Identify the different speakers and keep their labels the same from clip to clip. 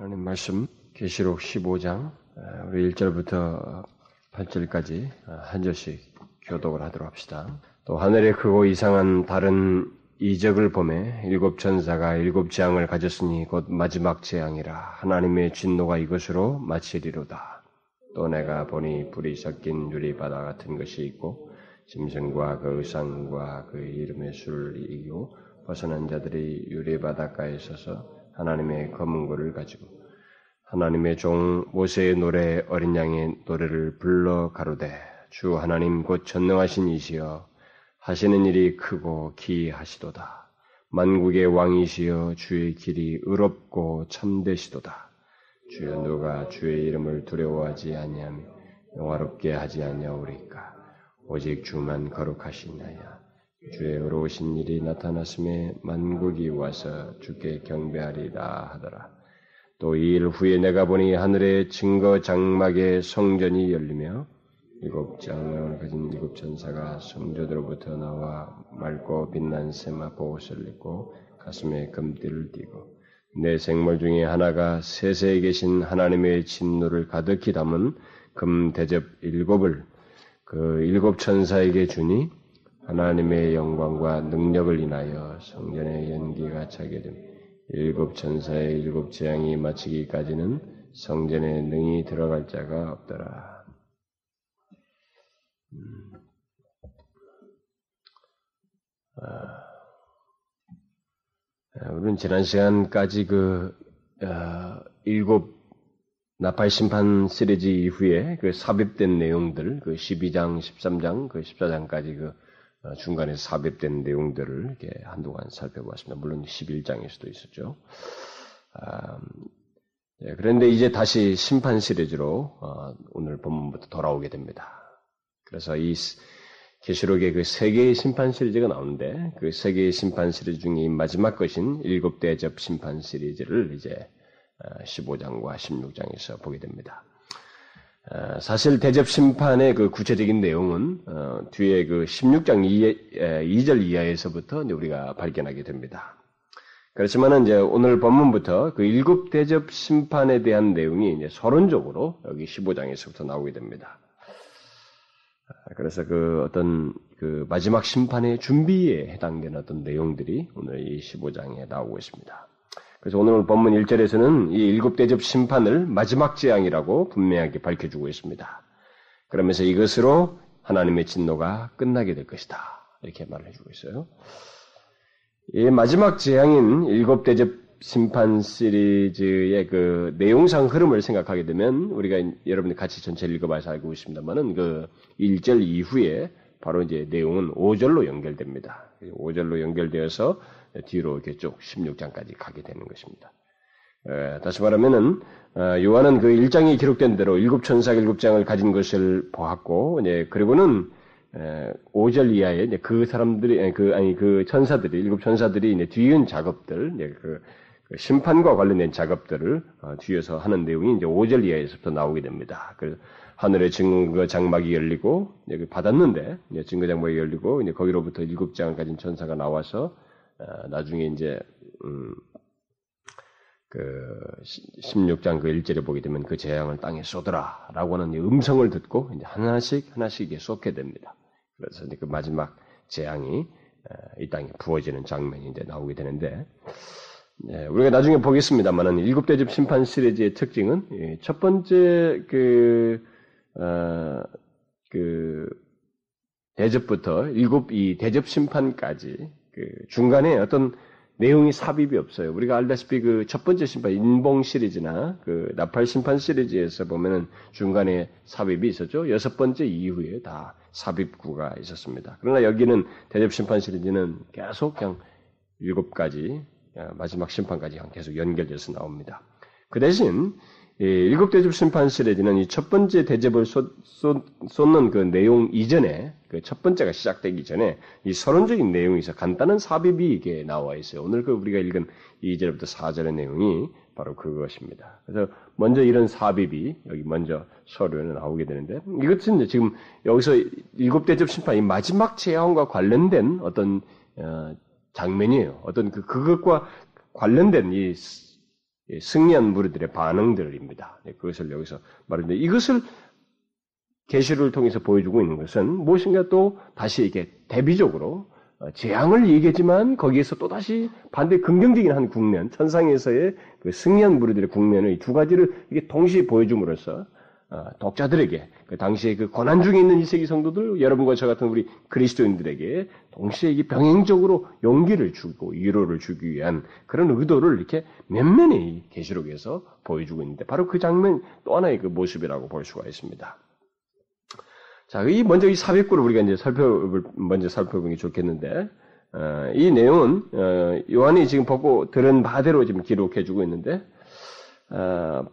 Speaker 1: 하나님 말씀 계시록 15장 우리 1절부터 8절까지 한 절씩 교독을 하도록 합시다. 또 하늘에 크고 이상한 다른 이적을 보매 일곱 천사가 일곱 재앙을 가졌으니 곧 마지막 재앙이라 하나님의 진노가 이것으로 마치리로다. 또 내가 보니 불이 섞인 유리바다 같은 것이 있고 짐승과 그 의상과 그 이름의 술을 이기고 벗어난 자들이 유리바닷가에 서서 하나님의 검은고를 가지고 하나님의 종 모세의 노래 어린 양의 노래를 불러 가로되 주 하나님 곧 전능하신 이시여 하시는 일이 크고 기하시도다. 만국의 왕이시여 주의 길이 의롭고 참되시도다. 주여 누가 주의 이름을 두려워하지 아니하며 영화롭게 하지 아니하오리까 오직 주만 거룩하시나야 주의 의로우신 일이 나타났음에 만국이 와서 주께 경배하리라 하더라. 또 이 일 후에 내가 보니 하늘의 증거 장막의 성전이 열리며 일곱 장을 가진 일곱 천사가 성전으로부터 나와 맑고 빛난 세마포 옷을 입고 가슴에 금띠를 띠고 내 생물 중에 하나가 세세에 계신 하나님의 진노를 가득히 담은 금 대접 일곱을 그 일곱 천사에게 주니 하나님의 영광과 능력을 인하여 성전의 연기가 차게 됨. 일곱 천사의 일곱 재앙이 마치기까지는 성전에 능히 들어갈 자가 없더라. 음. 아, 우리는 지난 시간까지 그 어, 일곱 나팔 심판 시리즈 이후에 그 삽입된 내용들, 그 12장, 13장, 그 14장까지 그 어, 중간에 삽입된 내용들을 한동안 살펴보았습니다. 물론 11장에서도 있었죠. 아, 예, 그런데 이제 다시 심판 시리즈로 어, 오늘 본문부터 돌아오게 됩니다. 그래서 이 계시록의 그 세 개의 심판 시리즈가 나오는데 그 세 개의 심판 시리즈 중에 마지막 것인 일곱 대접 심판 시리즈를 이제 15장과 어, 16장에서 보게 됩니다. 어, 사실 대접 심판의 그 구체적인 내용은 어, 뒤에 그 16장 2, 절 이하에서부터 우리가 발견하게 됩니다. 그렇지만 이제 오늘 본문부터 그 일곱 대접 심판에 대한 내용이 이제 서론적으로 여기 15장에서부터 나오게 됩니다. 아, 그래서 그 어떤 그 마지막 심판의 준비에 해당되는 어떤 내용들이 오늘 이 15장에 나오고 있습니다. 그래서 오늘 본문 1절에서는 이 일곱 대접 심판을 마지막 재앙이라고 분명하게 밝혀주고 있습니다. 그러면서 이것으로 하나님의 진노가 끝나게 될 것이다. 이렇게 말을 해주고 있어요. 이 마지막 재앙인 일곱 대접 심판 시리즈의 그 내용상 흐름을 생각하게 되면 우리가 여러분들 같이 전체 읽어봐서 알고 있습니다만은 그 1절 이후에 바로 이제 내용은 5절로 연결됩니다. 5절로 연결되어서 뒤로 이렇게 쭉 16장까지 가게 되는 것입니다. 에, 다시 말하면은 어, 요한은 그 1장에 기록된 대로 일곱 천사 일곱 장을 가진 것을 보았고, 이제 그리고는 에, 5절 이하에 이제 그 사람들이 그 아니 그 천사들이 일곱 천사들이 이제 뒤은 작업들, 이제 그, 그 심판과 관련된 작업들을 어, 뒤에서 하는 내용이 이제 5절 이하에서부터 나오게 됩니다. 그 하늘의 증거 장막이 열리고 이제 그 받았는데 증거 장막이 열리고 이제 거기로부터 일곱 장을 가진 천사가 나와서 어, 나중에 이제 음, 그 16장 그 1절에 보게 되면 그 재앙을 땅에 쏟으라라고 하는 음성을 듣고 이제 하나씩 하나씩 쏟게 됩니다. 그래서 이제 그 마지막 재앙이 어, 이 땅에 부어지는 장면이 이제 나오게 되는데 네, 우리가 나중에 보겠습니다만은 일곱 대접 심판 시리즈의 특징은 첫 번째 그, 어, 그 대접부터 일곱 이 대접 심판까지 그 중간에 어떤 내용이 삽입이 없어요. 우리가 알다시피 그 첫 번째 심판 인봉 시리즈나 그 나팔 심판 시리즈에서 보면은 중간에 삽입이 있었죠. 여섯 번째 이후에 다 삽입구가 있었습니다. 그러나 여기는 대접 심판 시리즈는 계속 그냥 일곱 가지 마지막 심판까지 계속 연결돼서 나옵니다. 그 대신 일곱 대접 심판 시리즈는 이첫 번째 대접을 쏟, 쏟는 그 내용 이전에 그 첫 번째가 시작되기 전에 이 서론적인 내용에서 간단한 삽입이 이게 나와 있어요. 오늘 그 우리가 읽은 2절부터 4절의 내용이 바로 그것입니다. 그래서 먼저 이런 삽입이 여기 먼저 서류에 나오게 되는데 이것은 지금 여기서 일곱 대접 심판 이 마지막 재앙과 관련된 어떤 어, 장면이에요. 어떤 그 그것과 관련된 이 승리한 무리들의 반응들입니다. 네, 그것을 여기서 말하는데 이것을 계시를 통해서 보여주고 있는 것은 무엇인가 또 다시 이게 대비적으로 어, 재앙을 얘기했지만 거기에서 또 다시 반대 긍정적인 한 국면, 천상에서의 그 승리한 무리들의 국면을 두 가지를 이게 동시에 보여줌으로써 어, 독자들에게 그 당시에 그 고난 중에 있는 이세기 성도들 여러분과 저 같은 우리 그리스도인들에게 동시에 이게 병행적으로 용기를 주고 위로를 주기 위한 그런 의도를 이렇게 면면히 계시록에서 보여주고 있는데 바로 그 장면 또 하나의 그 모습이라고 볼 수가 있습니다. 자, 이 먼저 이 사백구를 우리가 이제 살펴 먼저 살펴보는 게 좋겠는데 어, 이 내용은 어, 요한이 지금 보고 들은 바대로 지금 기록해주고 있는데 어,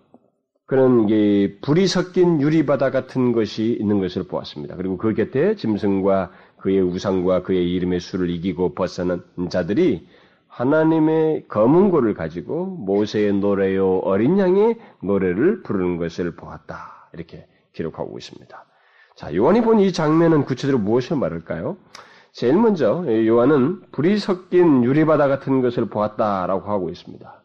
Speaker 1: 그런 게 불이 섞인 유리바다 같은 것이 있는 것을 보았습니다. 그리고 그 곁에 짐승과 그의 우상과 그의 이름의 수를 이기고 벗어난 자들이 하나님의 검은 고를 가지고 모세의 노래요 어린 양의 노래를 부르는 것을 보았다. 이렇게 기록하고 있습니다. 자, 요한이 본 이 장면은 구체적으로 무엇을 말할까요? 제일 먼저 요한은 불이 섞인 유리바다 같은 것을 보았다라고 하고 있습니다.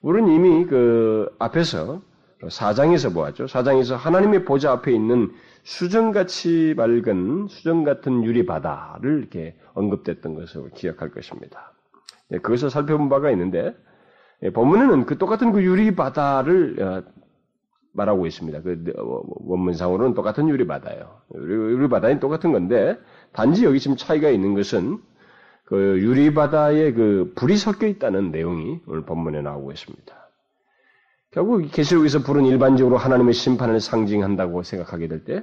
Speaker 1: 우리는 이미 그 앞에서 사장에서 보았죠. 사장에서 하나님의 보좌 앞에 있는 수정같이 맑은 수정 같은 유리바다를 이렇게 언급됐던 것을 기억할 것입니다. 네, 그것을 살펴본 바가 있는데 예, 본문에는 그 똑같은 그 유리바다를 어, 말하고 있습니다. 그 원문상으로는 똑같은 유리바다예요. 유리바다는 똑같은 건데 단지 여기 지금 차이가 있는 것은 그 유리바다에 그 불이 섞여 있다는 내용이 오늘 본문에 나오고 있습니다. 결국 계시록에서 불은 일반적으로 하나님의 심판을 상징한다고 생각하게 될 때,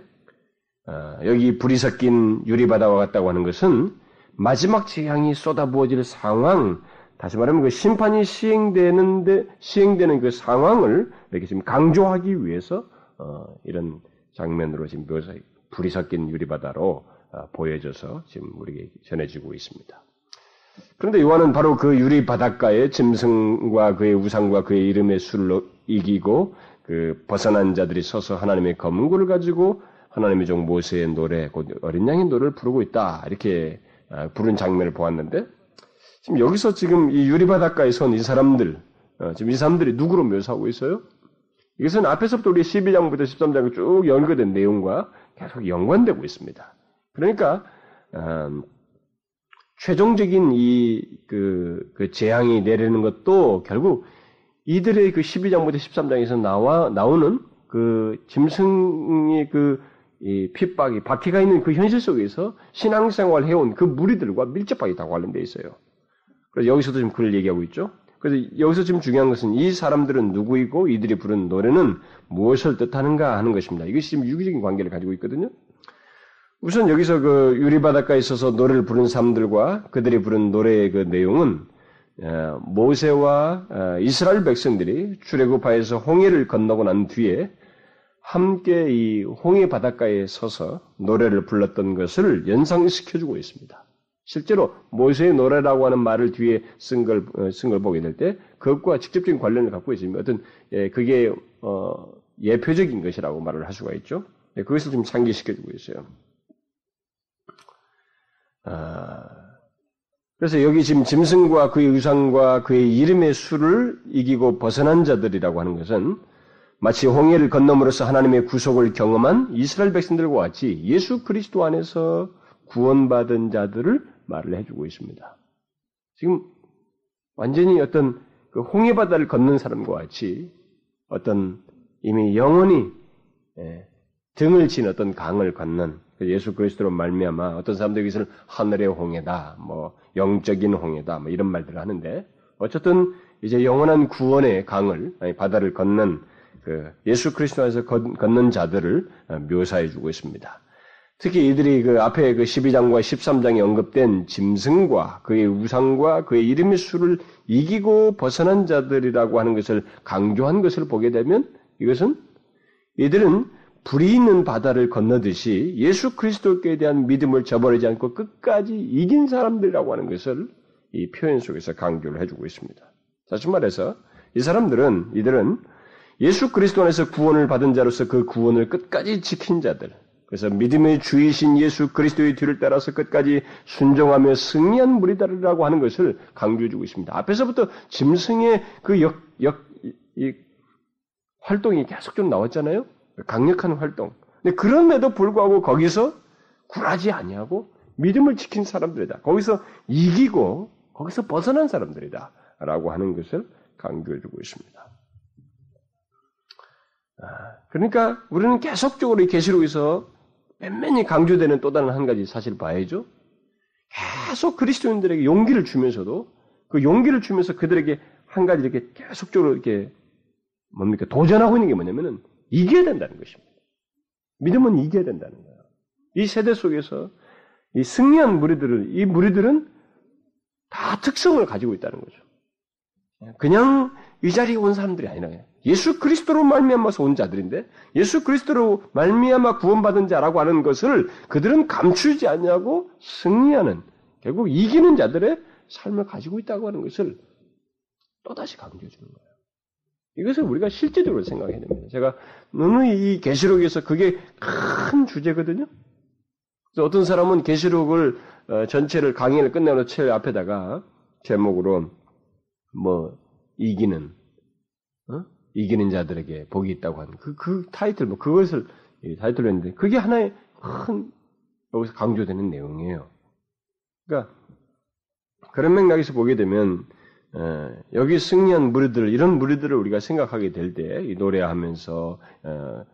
Speaker 1: 어, 여기 불이 섞인 유리바다와 같다고 하는 것은 마지막 재앙이 쏟아부어질 상황, 다시 말하면 그 심판이 시행되는데 시행되는 그 상황을 이렇게 지금 강조하기 위해서 어, 이런 장면으로 지금 묘사 불이 섞인 유리바다로 어, 보여져서 지금 우리에게 전해지고 있습니다. 그런데 요한은 바로 그 유리 바닷가에 짐승과 그의 우상과 그의 이름의 술로 이기고 그 벗어난 자들이 서서 하나님의 검은고를 가지고 하나님의 종 모세의 노래, 곧 어린 양의 노래를 부르고 있다. 이렇게 아, 부른 장면을 보았는데 지금 여기서 지금 이 유리 바닷가에 선 이 사람들, 어, 지금 이 사람들이 누구로 묘사하고 있어요? 이것은 앞에서부터 우리 11장부터 13장에 쭉 연결된 내용과 계속 연관되고 있습니다. 그러니까 음, 최종적인 이, 그, 그 재앙이 내리는 것도 결국 이들의 그 12장부터 13장에서 나와, 나오는 그 짐승의 그, 이 핍박이, 박해가 있는 그 현실 속에서 신앙생활 해온 그 무리들과 밀접하게 다 관련되어 있어요. 그래서 여기서도 지금 그걸 얘기하고 있죠. 그래서 여기서 지금 중요한 것은 이 사람들은 누구이고 이들이 부른 노래는 무엇을 뜻하는가 하는 것입니다. 이것이 지금 유기적인 관계를 가지고 있거든요. 우선 여기서 그 유리바닷가에 있어서 노래를 부른 사람들과 그들이 부른 노래의 그 내용은 어, 모세와 어, 이스라엘 백성들이 출애굽하에서 홍해를 건너고 난 뒤에 함께 이 홍해 바닷가에 서서 노래를 불렀던 것을 연상시켜주고 있습니다. 실제로 모세의 노래라고 하는 말을 뒤에 쓴 걸, 어, 쓴걸 보게 될 때, 그것과 직접적인 관련을 갖고 있습니다. 어떤, 예, 그게, 어, 예표적인 것이라고 말을 할 수가 있죠. 예, 그것을 좀 상기시켜주고 있어요. 아, 그래서 여기 지금 짐승과 그의 의상과 그의 이름의 수를 이기고 벗어난 자들이라고 하는 것은 마치 홍해를 건너므로써 하나님의 구속을 경험한 이스라엘 백성들과 같이 예수 그리스도 안에서 구원받은 자들을 말을 해주고 있습니다. 지금 완전히 어떤 그 홍해 바다를 걷는 사람과 같이 어떤 이미 영원히 예, 등을 친 어떤 강을 그 예수 그리스도로 말미암아 어떤 사람들이 이것을 하늘의 홍해다, 뭐 영적인 홍해다, 뭐 이런 말들을 하는데 어쨌든 이제 영원한 구원의 강을 아니 바다를 건넌 그 예수 그리스도 안에서 걷는 자들을 묘사해주고 있습니다. 특히 이들이 그 앞에 그 12장과 13장에 언급된 짐승과 그의 우상과 그의 이름의 수를 이기고 벗어난 자들이라고 하는 것을 강조한 것을 보게 되면 이것은 이들은 불이 있는 바다를 건너듯이 예수 그리스도께 대한 믿음을 저버리지 않고 끝까지 이긴 사람들이라고 하는 것을 이 표현 속에서 강조를 해주고 있습니다. 다시 말해서 이 사람들은 이들은 예수 그리스도 안에서 구원을 받은 자로서 그 구원을 끝까지 지킨 자들, 그래서 믿음의 주이신 예수 그리스도의 뒤를 따라서 끝까지 순종하며 승리한 무리다라고 하는 것을 강조해 주고 있습니다. 앞에서부터 짐승의 그 역, 역, 이, 활동이 계속 좀 나왔잖아요? 강력한 활동. 근데 그럼에도 불구하고 거기서 굴하지 아니하고 믿음을 지킨 사람들이다. 거기서 이기고 거기서 벗어난 사람들이다. 라고 하는 것을 강조해 주고 있습니다. 아, 그러니까 우리는 계속적으로 이 계시록에서 맨맨이 강조되는 또 다른 한 가지 사실 봐야죠. 계속 그리스도인들에게 용기를 주면서도 그 용기를 주면서 그들에게 한 가지 이렇게 계속적으로 이렇게 뭡니까 도전하고 있는 게 뭐냐면은 이겨야 된다는 것입니다. 믿음은 이겨야 된다는 거예요. 이 세대 속에서 이 승리한 무리들은 이 무리들은 다 특성을 가지고 있다는 거죠. 그냥 이 자리에 온 사람들이 아니라 예수 그리스도로 말미암아서 온 자들인데 예수 그리스도로 말미암아 구원받은 자라고 하는 것을 그들은 감추지 않냐고 승리하는 결국 이기는 자들의 삶을 가지고 있다고 하는 것을 또다시 강조해 주는 거예요. 이것을 우리가 실제적으로 생각해야 됩니다. 제가 누누이 이 계시록에서 그게 큰 주제거든요. 그래서 어떤 사람은 계시록을 어, 전체를 강의를 끝내고 제일 앞에다가 제목으로 뭐 이기는 어? 이기는 자들에게 복이 있다고 하는 그, 그 타이틀 뭐 그것을 타이틀로 했는데 그게 하나의 큰 여기서 강조되는 내용이에요. 그러니까 그런 맥락에서 보게 되면 어, 여기 승리한 무리들 이런 무리들을 우리가 생각하게 될때 노래하면서 어,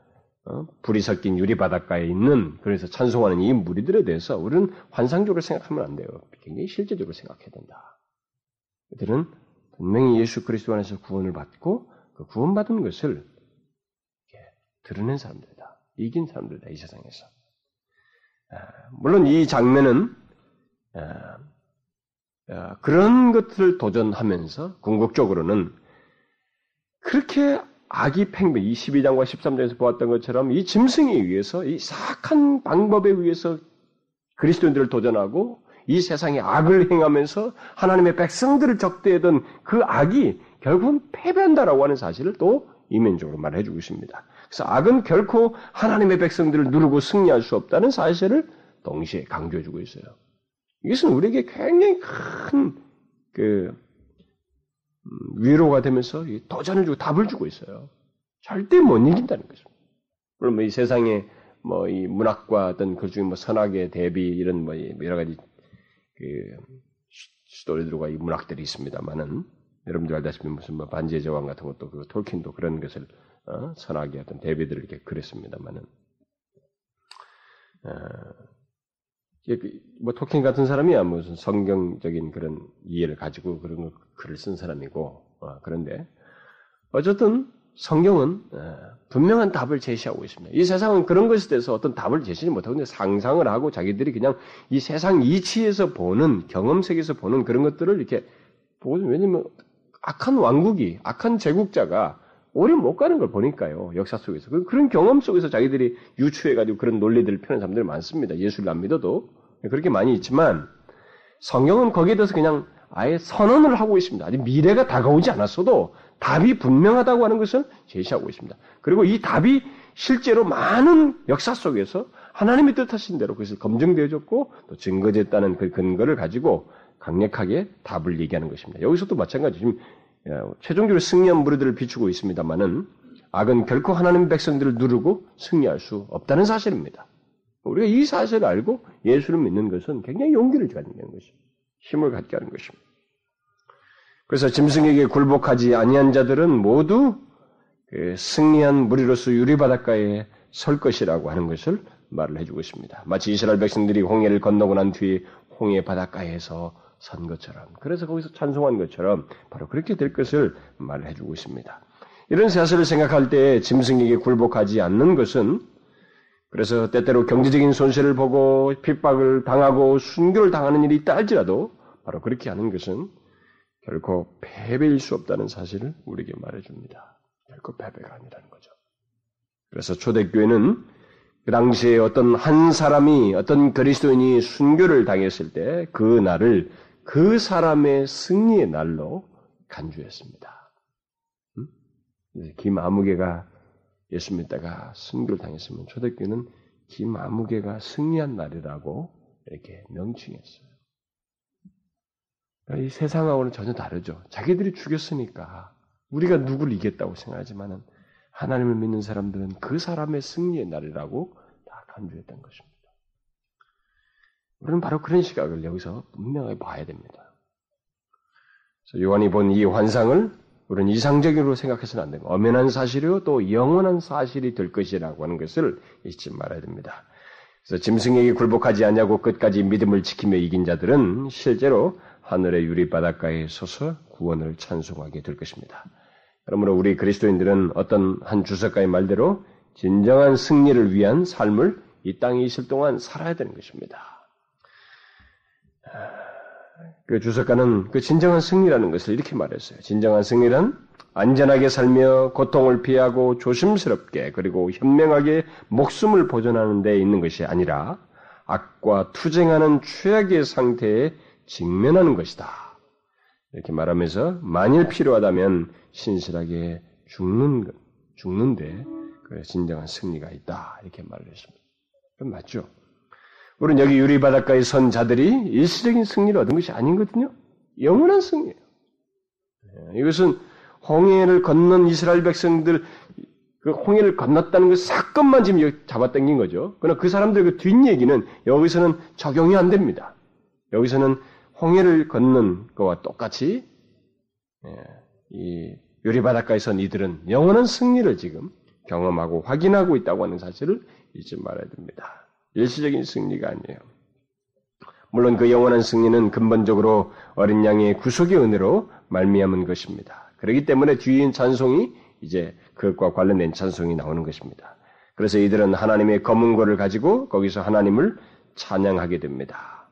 Speaker 1: 어, 불이 섞인 유리 바닷가에 있는 그래서 찬송하는 이 무리들에 대해서 우리는 환상적으로 생각하면 안 돼요. 굉장히 실제적으로 생각해야 된다. 그들은 분명히 예수 그리스도 안에서 구원을 받고 그 구원받은 것을 드러낸 사람들이다. 이긴 사람들이다. 이 세상에서. 아, 물론 이 장면은 아, 아, 그런 것들을 도전하면서 궁극적으로는 그렇게 아기 팽배 22장과 13장에서 보았던 것처럼 이 짐승에 의해서 이 사악한 방법에 의해서 그리스도인들을 도전하고 이 세상에 악을 행하면서 하나님의 백성들을 적대하던 그 악이 결국은 패배한다라고 하는 사실을 또 이면적으로 말해주고 있습니다. 그래서 악은 결코 하나님의 백성들을 누르고 승리할 수 없다는 사실을 동시에 강조해주고 있어요. 이것은 우리에게 굉장히 큰 그, 음, 위로가 되면서 도전을 주고 답을 주고 있어요. 절대 못 이긴다는 거죠. 물론 뭐 이 세상에 뭐 이 문학과 어떤 그 중에 뭐 선악의 대비 이런 뭐 여러 가지 그 스토리들과 이 문학들이 있습니다만은 여러분들 알다시피 무슨 뭐 반지의 제왕 같은 것도 그 톨킨도 그런 것을 어? 선악의 어떤 대비들을 이렇게 그랬습니다만은 어, 그, 뭐 토킹 같은 사람이야. 무슨 성경적인 그런 이해를 가지고 그런 거, 글을 쓴 사람이고. 어, 그런데 어쨌든 성경은 어, 분명한 답을 제시하고 있습니다. 이 세상은 그런 것에 대해서 어떤 답을 제시하지 못하고 상상을 하고 자기들이 그냥 이 세상 이치에서 보는 경험 세계에서 보는 그런 것들을 이렇게 보고 왜냐면 악한 왕국이 악한 제국자가 오래 못 가는 걸 보니까요. 역사 속에서. 그, 그런 경험 속에서 자기들이 유추해가지고 그런 논리들을 펴는 사람들이 많습니다. 예수를 안 믿어도. 그렇게 많이 있지만, 성경은 거기에 대해서 그냥 아예 선언을 하고 있습니다. 아직 미래가 다가오지 않았어도 답이 분명하다고 하는 것을 제시하고 있습니다. 그리고 이 답이 실제로 많은 역사 속에서 하나님이 뜻하신 대로 그것을 검증되어졌고 또 증거됐다는 그 근거를 가지고 강력하게 답을 얘기하는 것입니다. 여기서도 마찬가지 지금 최종적으로 승리한 무리들을 비추고 있습니다만은 악은 결코 하나님 백성들을 누르고 승리할 수 없다는 사실입니다. 우리가 이 사실을 알고 예수를 믿는 것은 굉장히 용기를 갖는 것입니다. 힘을 갖게 하는 것입니다. 그래서 짐승에게 굴복하지 아니한 자들은 모두 그 승리한 무리로서 유리바닷가에 설 것이라고 하는 것을 말을 해주고 있습니다. 마치 이스라엘 백성들이 홍해를 건너고 난 뒤에 홍해 바닷가에서 선 것처럼 그래서 거기서 찬송한 것처럼 바로 그렇게 될 것을 말을 해주고 있습니다. 이런 사실을 생각할 때 짐승에게 굴복하지 않는 것은 그래서 때때로 경제적인 손실을 보고 핍박을 당하고 순교를 당하는 일이 있다 할지라도 바로 그렇게 하는 것은 결코 패배일 수 없다는 사실을 우리에게 말해줍니다. 결코 패배가 아니라는 거죠. 그래서 초대교회는 그 당시에 어떤 한 사람이 어떤 그리스도인이 순교를 당했을 때 그 날을 그 사람의 승리의 날로 간주했습니다. 음? 김아무개가 예수 믿다가 순교를 당했으면 초대교회는 김아무개가 승리한 날이라고 이렇게 명칭했어요. 그러니까 이 세상하고는 전혀 다르죠. 자기들이 죽였으니까 우리가 누구를 이겼다고 생각하지만은 하나님을 믿는 사람들은 그 사람의 승리의 날이라고 다 간주했던 것입니다. 우리는 바로 그런 시각을 여기서 분명하게 봐야 됩니다. 요한이 본 이 환상을 우리는 이상적으로 생각해서는 안 되고 엄연한 사실이요 또 영원한 사실이 될 것이라고 하는 것을 잊지 말아야 됩니다. 그래서 짐승에게 굴복하지 않냐고 끝까지 믿음을 지키며 이긴 자들은 실제로 하늘의 유리 바닷가에 서서 구원을 찬송하게 될 것입니다. 그러므로 우리 그리스도인들은 어떤 한 주석가의 말대로 진정한 승리를 위한 삶을 이 땅에 있을 동안 살아야 되는 것입니다. 그 주석가는 그 진정한 승리라는 것을 이렇게 말했어요. 진정한 승리란 안전하게 살며 고통을 피하고 조심스럽게 그리고 현명하게 목숨을 보존하는 데 있는 것이 아니라 악과 투쟁하는 최악의 상태에 직면하는 것이다. 이렇게 말하면서 만일 필요하다면 신실하게 죽는 죽는데 그 진정한 승리가 있다 이렇게 말을 했습니다. 맞죠? 우리는 여기 유리 바닷가에 선 자들이 일시적인 승리를 얻은 것이 아니거든요. 영원한 승리예요. 네, 이것은 홍해를 건넌 이스라엘 백성들 그 홍해를 건넜다는 그 사건만 지금 잡아당긴 거죠. 그러나 그 사람들 그 뒷얘기는 여기서는 적용이 안 됩니다. 여기서는 홍해를 건넌 거와 똑같이 예, 이 요리 바닷가에서 이들은 영원한 승리를 지금 경험하고 확인하고 있다고 하는 사실을 잊지 말아야 됩니다. 일시적인 승리가 아니에요. 물론 그 영원한 승리는 근본적으로 어린 양의 구속의 은혜로 말미암은 것입니다. 그렇기 때문에 뒤인 찬송이 이제 그것과 관련된 찬송이 나오는 것입니다. 그래서 이들은 하나님의 검은 고를 가지고 거기서 하나님을 찬양하게 됩니다.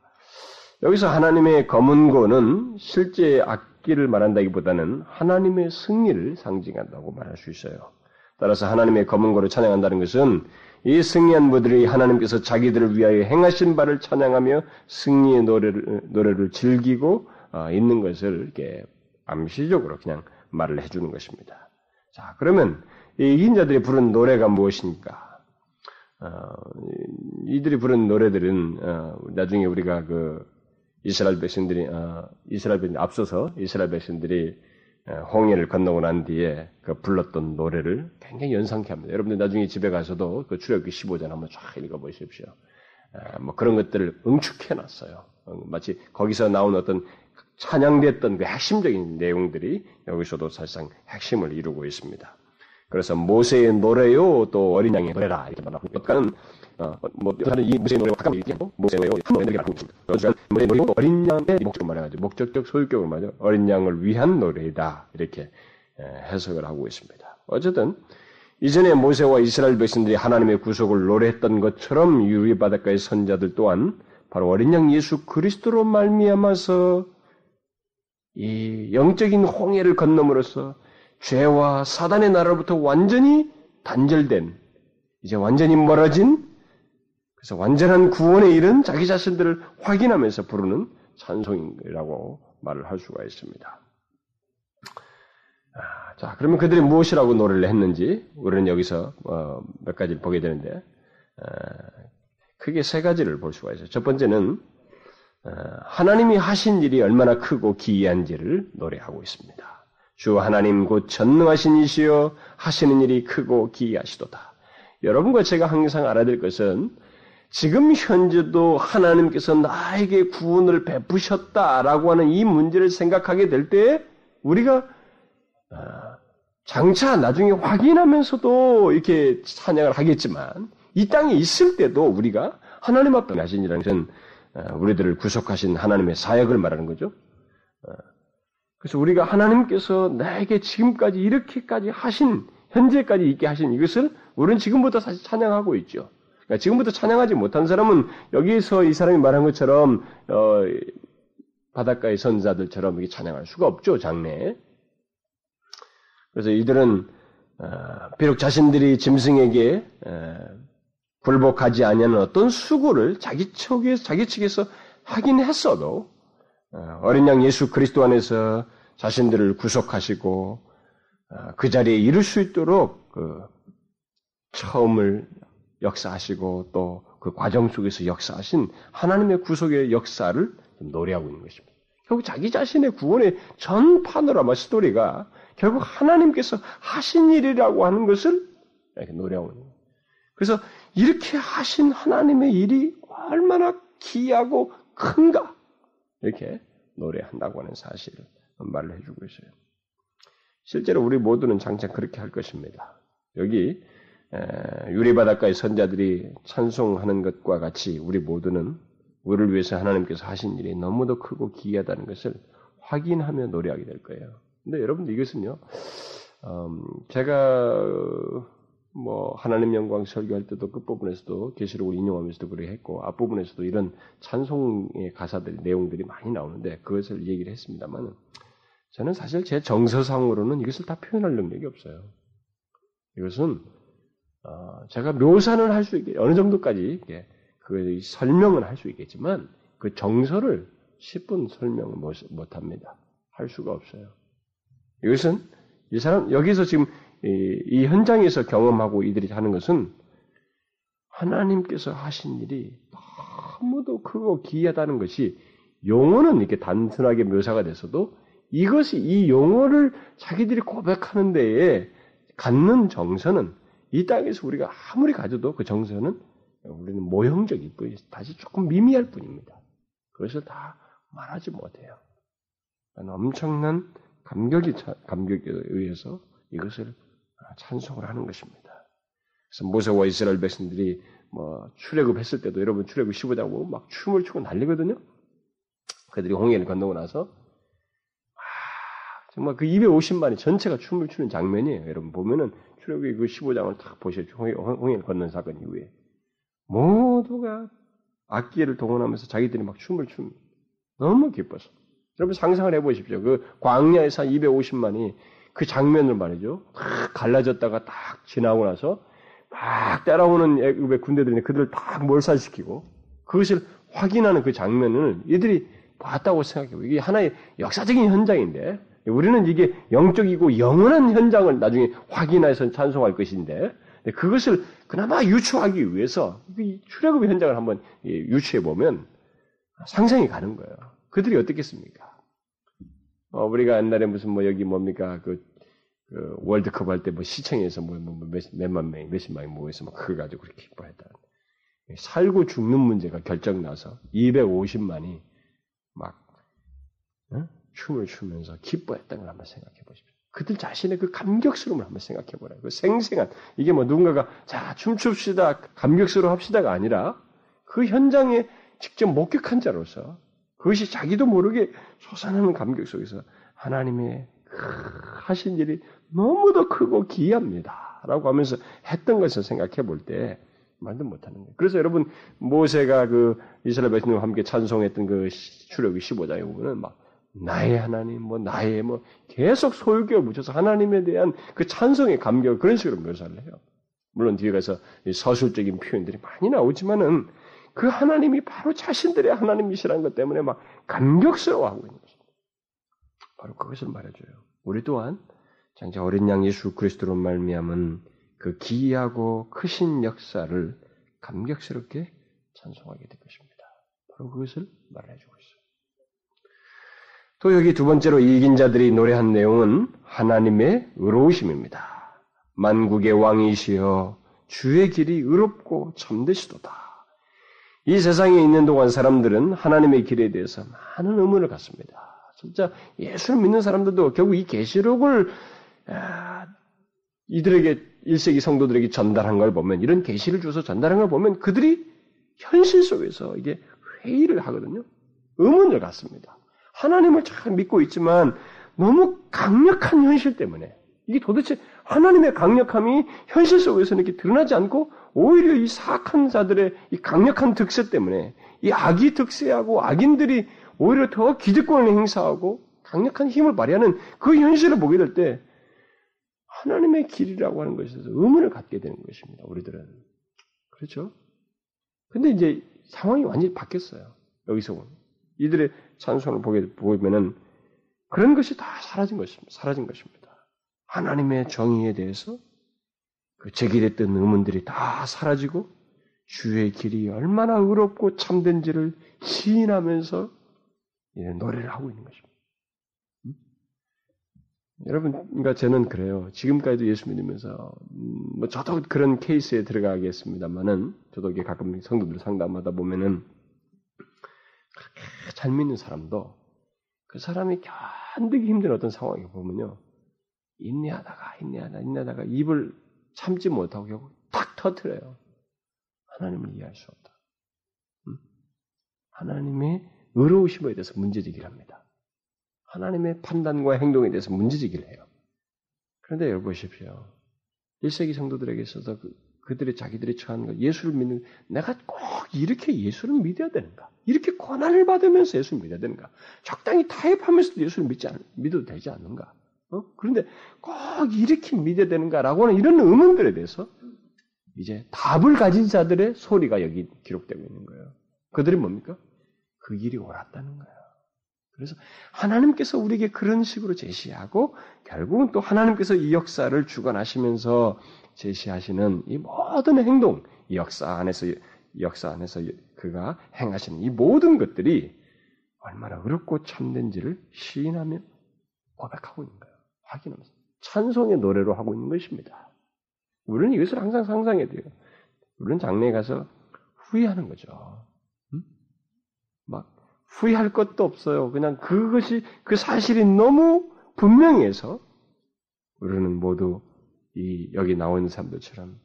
Speaker 1: 여기서 하나님의 검은 고는 실제 악기를 말한다기보다는 하나님의 승리를 상징한다고 말할 수 있어요. 따라서 하나님의 검은 고를 찬양한다는 것은 이 승리한 무들이 하나님께서 자기들을 위하여 행하신 바를 찬양하며 승리의 노래를, 노래를 즐기고 어, 있는 것을 이렇게 암시적으로 그냥 말을 해주는 것입니다. 자, 그러면 이 이긴 자들이 부른 노래가 무엇입니까? 어, 이들이 부른 노래들은 어, 나중에 우리가 그 이스라엘 백성들이 어, 이스라엘 백성 앞서서 이스라엘 백성들이 어, 홍해를 건너고 난 뒤에 그 불렀던 노래를 굉장히 연상케 합니다. 여러분들 나중에 집에 가서도 그 출애굽기 15장 한번 쫙 읽어 보십시오. 어, 뭐 그런 것들을 응축해 놨어요. 어, 마치 거기서 나온 어떤 찬양됐던 그 핵심적인 내용들이 여기서도 사실상 핵심을 이루고 있습니다. 그래서 모세의 노래요, 또 어린 양의 노래라 이렇게 말하고 어, 뭐 하는 이 모세의 노래와 가까운 얘기하고 모세의 한 노래를 말하고 있습니다. 그래서 모세의 노래고 어린 양의 목적을 말해가지고 목적적 소유격을 말해 어린 양을 위한 노래이다 이렇게 해석을 하고 있습니다. 어쨌든 이전에 모세와 이스라엘 백성들이 하나님의 구속을 노래했던 것처럼 유리 바닷가의 선자들 또한 바로 어린 양 예수 그리스도로 말미암아서 이 영적인 홍해를 건너므로써 죄와 사단의 나라로부터 완전히 단절된 이제 완전히 멀어진 그래서 완전한 구원에 이른 자기 자신들을 확인하면서 부르는 찬송이라고 말을 할 수가 있습니다. 아, 자, 그러면 그들이 무엇이라고 노래를 했는지 우리는 여기서 어, 몇 가지를 보게 되는데 아, 크게 세 가지를 볼 수가 있어요. 첫 번째는 어, 하나님이 하신 일이 얼마나 크고 기이한지를 노래하고 있습니다. 주 하나님 곧 전능하신 이시여 하시는 일이 크고 기이하시도다. 여러분과 제가 항상 알아야 될 것은 지금 현재도 하나님께서 나에게 구원을 베푸셨다라고 하는 이 문제를 생각하게 될 때 우리가 어, 장차 나중에 확인하면서도 이렇게 찬양을 하겠지만 이 땅에 있을 때도 우리가 하나님 앞에 하신 일이라는 것은 어, 우리들을 구속하신 하나님의 사역을 말하는 거죠. 어, 그래서 우리가 하나님께서 나에게 지금까지 이렇게까지 하신 현재까지 있게 하신 이것을 우리는 지금부터 사실 찬양하고 있죠. 그러니까 지금부터 찬양하지 못한 사람은 여기서 이 사람이 말한 것처럼 어, 바닷가의 선자들처럼 이게 찬양할 수가 없죠 장래. 그래서 이들은 어, 비록 자신들이 짐승에게 어, 굴복하지 아니하는 어떤 수고를 자기 측에서 자기 측에서 하긴 했어도 어, 어린 양 예수 그리스도 안에서 자신들을 구속하시고 어, 그 자리에 이룰 수 있도록 그 처음을 역사하시고 또 그 과정 속에서 역사하신 하나님의 구속의 역사를 노래하고 있는 것입니다. 결국 자기 자신의 구원의 전 파노라마 스토리가 결국 하나님께서 하신 일이라고 하는 것을 이렇게 노래하고 있는 거예요. 그래서 이렇게 하신 하나님의 일이 얼마나 귀하고 큰가 이렇게 노래한다고 하는 사실을 말을 해주고 있어요. 실제로 우리 모두는 장차 그렇게 할 것입니다. 여기 유리바닷가의 선자들이 찬송하는 것과 같이 우리 모두는 우리를 위해서 하나님께서 하신 일이 너무도 크고 기이하다는 것을 확인하며 노래하게 될 거예요. 근데 여러분들 이것은요, 음, 제가 뭐 하나님 영광 설교할 때도 끝부분에서도 계시록을 인용하면서도 그렇게 했고 앞부분에서도 이런 찬송의 가사들 내용들이 많이 나오는데 그것을 얘기를 했습니다만 저는 사실 제 정서상으로는 이것을 다 표현할 능력이 없어요. 이것은 어, 제가 묘사는 할 수 있게 어느 정도까지 그 설명은 할 수 있겠지만 그 정서를 10분 설명을 못, 못 합니다. 할 수가 없어요. 이것은 이 사람 여기서 지금 이, 이 현장에서 경험하고 이들이 하는 것은 하나님께서 하신 일이 너무도 크고 기이하다는 것이 용어는 이렇게 단순하게 묘사가 됐어도 이것이 이 용어를 자기들이 고백하는 데에 갖는 정서는 이 땅에서 우리가 아무리 가져도 그 정서는 우리는 모형적일 뿐, 다시 조금 미미할 뿐입니다. 그것을 다 말하지 못해요. 엄청난 감격이, 감격에 의해서 이것을 찬송을 하는 것입니다. 그래서 모세와 이스라엘 백성들이 뭐 출애굽했을 때도 여러분 출애굽 15장 보면 막 춤을 추고 난리거든요. 그들이 홍해를 건너고 나서 정말 그 250만이 전체가 춤을 추는 장면이에요. 여러분 보면은 출애굽의 그 15장을 딱 보셔죠. 홍해, 홍해를 건넌 사건 이후에 모두가 악기를 동원하면서 자기들이 막 춤을 춥니다. 너무 기뻐서. 여러분 상상을 해보십시오. 그 광야에서 250만이 그 장면을 말이죠. 딱 갈라졌다가 딱 지나고 나서 막 따라오는 애굽의 군대들이 그들을 딱 몰살시키고 그것을 확인하는 그 장면을 이들이 봤다고 생각해요. 이게 하나의 역사적인 현장인데 우리는 이게 영적이고 영원한 현장을 나중에 확인해서 찬송할 것인데 그것을 그나마 유추하기 위해서 출애굽의 현장을 한번 유추해 보면 상상이 가는 거예요. 그들이 어떻겠습니까? 어, 우리가 옛날에 무슨 뭐 여기 뭡니까 그, 그 월드컵 할 때 뭐 시청에서 뭐, 뭐, 뭐 명이 몇십만이 모여서 막 그거 가지고 그렇게 기뻐했다. 살고 죽는 문제가 결정 나서 250만이 막 어? 춤을 추면서 기뻐했던 걸 한번 생각해 보십시오. 그들 자신의 그 감격스러움을 한번 생각해 보라요. 그 생생한 이게 뭐 누군가가 자 춤춥시다 감격스러워 합시다가 아니라 그 현장에 직접 목격한 자로서 그것이 자기도 모르게 솟아나는 감격 속에서 하나님의 하신 일이 너무도 크고 기이합니다. 라고 하면서 했던 것을 생각해 볼 때 말도 못하는 거예요. 그래서 여러분 모세가 그 이스라엘 백성과 함께 찬송했던 그 출애굽기 15장에 보면은 막 나의 하나님, 뭐 나의 뭐 계속 소유격을 붙여서 하나님에 대한 그 찬송의 감격을 그런 식으로 묘사를 해요. 물론 뒤에 가서 서술적인 표현들이 많이 나오지만은 그 하나님이 바로 자신들의 하나님이시라는 것 때문에 막 감격스러워하고 있는 것입니다. 바로 그것을 말해줘요. 우리 또한 장차 어린 양 예수 그리스도로 말미암은 그 기이하고 크신 역사를 감격스럽게 찬송하게 될 것입니다. 바로 그것을 있어요. 또 여기 두 번째로 이긴 자들이 노래한 내용은 하나님의 의로우심입니다. 만국의 왕이시여 주의 길이 의롭고 참되시도다. 이 세상에 있는 동안 사람들은 하나님의 길에 대해서 많은 의문을 갖습니다. 진짜 예수를 믿는 사람들도 결국 이 계시록을 아, 이들에게 1세기 성도들에게 전달한 걸 보면 이런 계시를 줘서 전달한 걸 보면 그들이 현실 속에서 이게 회의를 하거든요. 의문을 갖습니다. 하나님을 잘 믿고 있지만 너무 강력한 현실 때문에 이게 도대체 하나님의 강력함이 현실 속에서는 이렇게 드러나지 않고 오히려 이 사악한 자들의 이 강력한 득세 때문에 이 악이 득세하고 악인들이 오히려 더 기득권을 행사하고 강력한 힘을 발휘하는 그 현실을 보게 될 때 하나님의 길이라고 하는 것에 서 의문을 갖게 되는 것입니다. 우리들은 그렇죠? 근데 이제 상황이 완전히 바뀌었어요. 여기서 이들의 찬송을 보게 보면은 그런 것이 다 사라진 것입니다. 사라진 것입니다. 하나님의 정의에 대해서 그 제기됐던 의문들이 다 사라지고 주의 길이 얼마나 의롭고 참된지를 시인하면서 노래를 하고 있는 것입니다. 음? 여러분, 그러니까 저는 그래요. 지금까지도 예수 믿으면서 음, 뭐 저도 그런 케이스에 들어가겠습니다만은 저도 이게 가끔 성도들 상담하다 보면은 잘 믿는 사람도 그 사람이 견디기 힘든 어떤 상황에 보면요. 인내하다가 인내하다 인내하다가 입을 참지 못하고 결국 탁 터트려요. 하나님을 이해할 수 없다. 음? 하나님의 의로우심에 대해서 문제제기를 합니다. 하나님의 판단과 행동에 대해서 문제제기를 해요. 그런데 여러분 보십시오. 1세기 성도들에게 있어서 그, 그들의 자기들이 처한 것, 예수를 믿는, 내가 꼭 이렇게 예수를 믿어야 되는가? 이렇게 고난을 받으면서 예수를 믿어야 되는가? 적당히 타협하면서도 예수를 믿지 않, 믿어도 되지 않는가? 어? 그런데 꼭 이렇게 믿어야 되는가라고 하는 이런 의문들에 대해서 이제 답을 가진 자들의 소리가 여기 기록되고 있는 거예요. 그들이 뭡니까? 그 길이 옳았다는 거예요. 그래서 하나님께서 우리에게 그런 식으로 제시하고 결국은 또 하나님께서 이 역사를 주관하시면서 제시하시는 이 모든 행동, 이 역사 안에서 역사 안에서 그가 행하시는 이 모든 것들이 얼마나 어렵고 참된지를 시인하며 고백하고 있는 거예요. 확인하면서 찬송의 노래로 하고 있는 것입니다. 우리는 이것을 항상 상상해야 돼요. 우리는 장래에 가서 후회하는 거죠. 음? 막 후회할 것도 없어요. 그냥 그것이 그 사실이 너무 분명해서 우리는 모두 이 여기 나와 있는 사람들처럼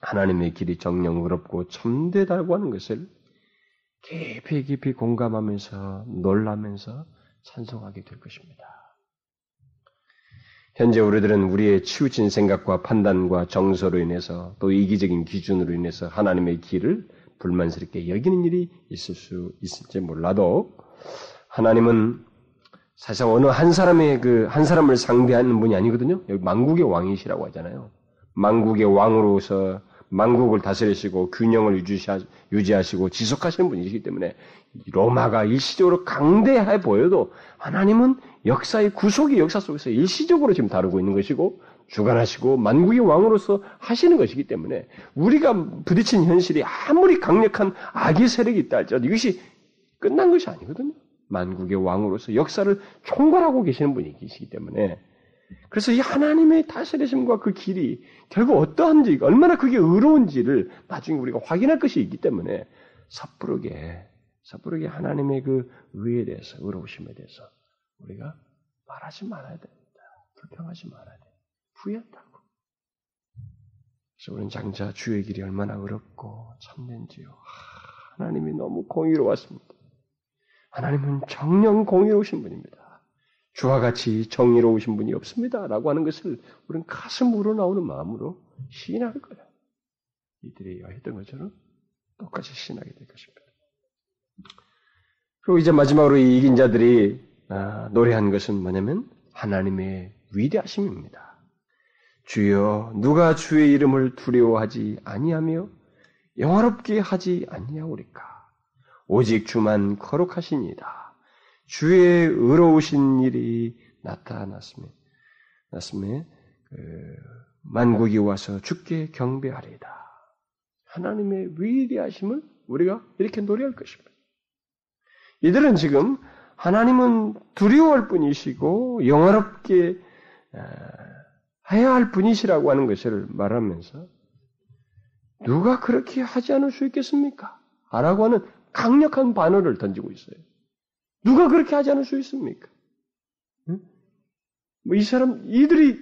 Speaker 1: 하나님의 길이 정령 의롭고 참되다고 하는 것을 깊이 깊이 공감하면서 놀라면서 찬송하게 될 것입니다. 현재 우리들은 우리의 치우친 생각과 판단과 정서로 인해서 또 이기적인 기준으로 인해서 하나님의 길을 불만스럽게 여기는 일이 있을 수 있을지 몰라도 하나님은 사실 어느 한 사람의 그 한 사람을 상대하는 분이 아니거든요. 여기 만국의 왕이시라고 하잖아요. 만국의 왕으로서 만국을 다스리시고 균형을 유지하시고 지속하시는 분이시기 때문에 로마가 일시적으로 강대해 보여도 하나님은 역사의 구속의 역사 속에서 일시적으로 지금 다루고 있는 것이고 주관하시고 만국의 왕으로서 하시는 것이기 때문에 우리가 부딪힌 현실이 아무리 강력한 악의 세력이 있다 할지라도 이것이 끝난 것이 아니거든요. 만국의 왕으로서 역사를 총괄하고 계시는 분이시기 때문에 그래서 이 하나님의 다스리심과 그 길이 결국 어떠한지 얼마나 그게 의로운지를 나중에 우리가 확인할 것이 있기 때문에 섣부르게 섣부르게 하나님의 그 의에 대해서 의로우심에 대해서 우리가 말하지 말아야 됩니다. 불평하지 말아야 돼요. 후회한다고. 그래서 우리는 장자 주의 길이 얼마나 어렵고 참된지요. 하나님이 너무 공의로웠습니다. 하나님은 정령 공의로우신 분입니다. 주와 같이 정의로우신 분이 없습니다. 라고 하는 것을 우리는 가슴 우러나오는 마음으로 시인할 거예요. 이들이 했던 것처럼 똑같이 시인하게 될 것입니다. 그리고 이제 마지막으로 이 이긴 자들이 아, 노래한 것은 뭐냐면 하나님의 위대하심입니다. 주여 누가 주의 이름을 두려워하지 아니하며 영화롭게 하지 아니하오리까 오직 주만 거룩하시니다 주의 의로우신 일이 났으며 그 만국이 와서 주께 경배하리이다. 하나님의 위대하심을 우리가 이렇게 노래할 것입니다. 이들은 지금 하나님은 두려워할 분이시고 영화롭게 해야 할 분이시라고 하는 것을 말하면서 누가 그렇게 하지 않을 수 있겠습니까? 라고 하는 강력한 반어를 던지고 있어요. 누가 그렇게 하지 않을 수 있습니까? 응? 뭐이 사람, 이들이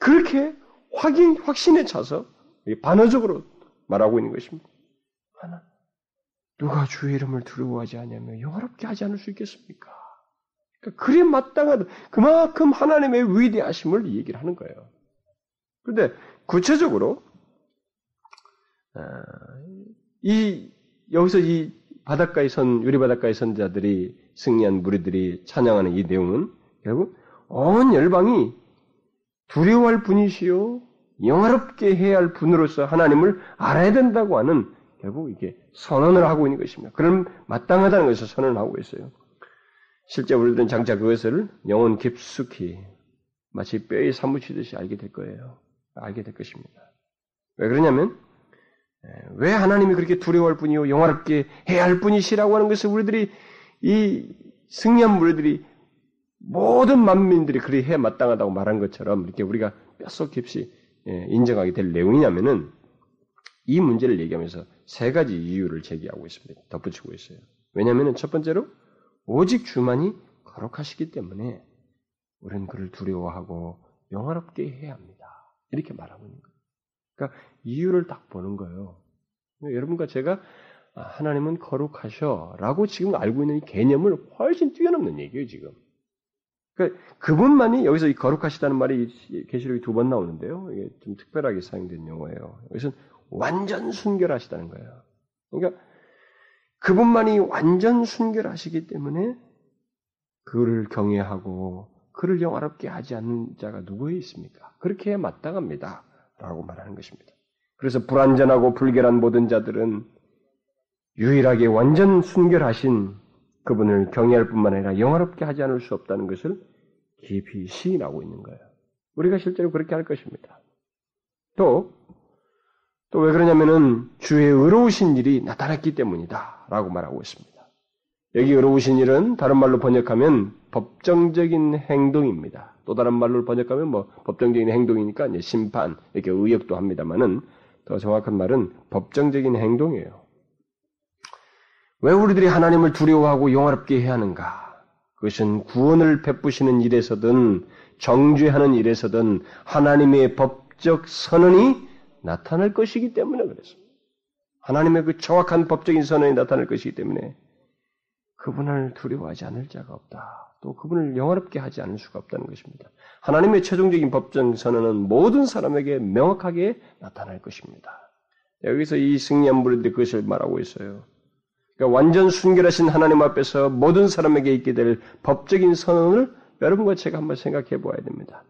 Speaker 1: 그렇게 확인, 확신에 차서 반어적으로 말하고 있는 것입니다. 하나, 누가 주의 이름을 두려워하지 않냐며 영화롭게 하지 않을 수 있겠습니까? 그러니까 그래 마땅한 그만큼 하나님의 위대하심을 얘기를 하는 거예요. 그런데 구체적으로 아, 이 여기서 이 바닷가에 선 유리 바닷가에 선 자들이 승리한 무리들이 찬양하는 이 내용은 결국 온 열방이 두려워할 분이시요 영화롭게 해야 할 분으로서 하나님을 알아야 된다고 하는 결국 이게 선언을 하고 있는 것입니다. 그럼 마땅하다는 것을 선언을 하고 있어요. 실제 우리들은 장차 그것을 영혼 깊숙이 마치 뼈에 사무치듯이 알게 될 거예요. 알게 될 것입니다. 왜 그러냐면 왜 하나님이 그렇게 두려워할 뿐이요 영화롭게 해야 할 뿐이시라고 하는 것을 우리들이 이 승리한 무리들이 모든 만민들이 그리 해 마땅하다고 말한 것처럼 이렇게 우리가 뼛속 깊이 예, 인정하게 될 내용이냐면은 이 문제를 얘기하면서 세 가지 이유를 제기하고 있습니다. 덧붙이고 있어요. 왜냐하면 첫 번째로 오직 주만이 거룩하시기 때문에 우리는 그를 두려워하고 영화롭게 해야 합니다. 이렇게 말하고 있는 거예요. 그러니까 이유를 딱 보는 거예요. 여러분과 제가 아, 하나님은 거룩하셔라고 지금 알고 있는 이 개념을 훨씬 뛰어넘는 얘기예요, 지금. 그러니까 그분만이 여기서 이 거룩하시다는 말이 계시록이 두 번 나오는데요. 이게 좀 특별하게 사용된 용어예요. 여기서는 완전 순결하시다는 거예요. 그러니까 그분만이 완전 순결하시기 때문에 그를 경외하고 그를 영화롭게 하지 않는 자가 누구에 있습니까? 그렇게 마땅합니다. 라고 말하는 것입니다. 그래서 불완전하고 불결한 모든 자들은 유일하게 완전 순결하신 그분을 경외할 뿐만 아니라 영화롭게 하지 않을 수 없다는 것을 깊이 시인하고 있는 거예요. 우리가 실제로 그렇게 할 것입니다. 또, 또 왜 그러냐면은 주의 의로우신 일이 나타났기 때문이다. 라고 말하고 있습니다. 여기 의로우신 일은 다른 말로 번역하면 법정적인 행동입니다. 또 다른 말로 번역하면 뭐 법정적인 행동이니까 이제 심판, 이렇게 의역도 합니다만은 더 정확한 말은 법정적인 행동이에요. 왜 우리들이 하나님을 두려워하고 영화롭게 해야 하는가? 그것은 구원을 베푸시는 일에서든 정죄하는 일에서든 하나님의 법적 선언이 나타날 것이기 때문에 그렇습니다. 하나님의 그 정확한 법적인 선언이 나타날 것이기 때문에 그분을 두려워하지 않을 자가 없다. 또 그분을 영화롭게 하지 않을 수가 없다는 것입니다. 하나님의 최종적인 법정 선언은 모든 사람에게 명확하게 나타날 것입니다. 여기서 이 승리한 무리들이 그것을 말하고 있어요. 그러니까 완전 순결하신 하나님 앞에서 모든 사람에게 있게 될 법적인 선언을 여러분과 제가 한번 생각해 보아야 됩니다.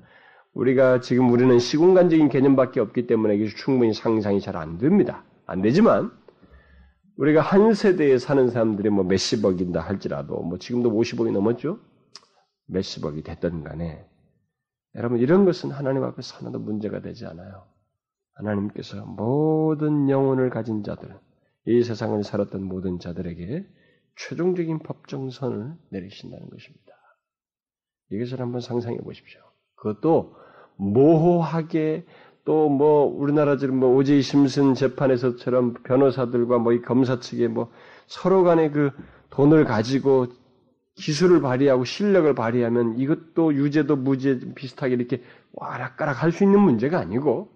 Speaker 1: 우리가 지금 우리는 시공간적인 개념밖에 없기 때문에 이게 충분히 상상이 잘 안 됩니다. 안 되지만 우리가 한 세대에 사는 사람들이 뭐 몇십억인다 할지라도 뭐 지금도 50억이 넘었죠? 몇십억이 됐던 간에 여러분 이런 것은 하나님 앞에서 하나도 문제가 되지 않아요. 하나님께서 모든 영혼을 가진 자들, 이 세상을 살았던 모든 자들에게 최종적인 법정선을 내리신다는 것입니다. 이것을 한번 상상해 보십시오. 그것도 모호하게 또 뭐 우리나라 지금 뭐 오제이 심슨 재판에서처럼 변호사들과 뭐 이 검사 측에 뭐 서로 간에 그 돈을 가지고 기술을 발휘하고 실력을 발휘하면 이것도 유죄도 무죄 비슷하게 이렇게 와락가락 할 수 있는 문제가 아니고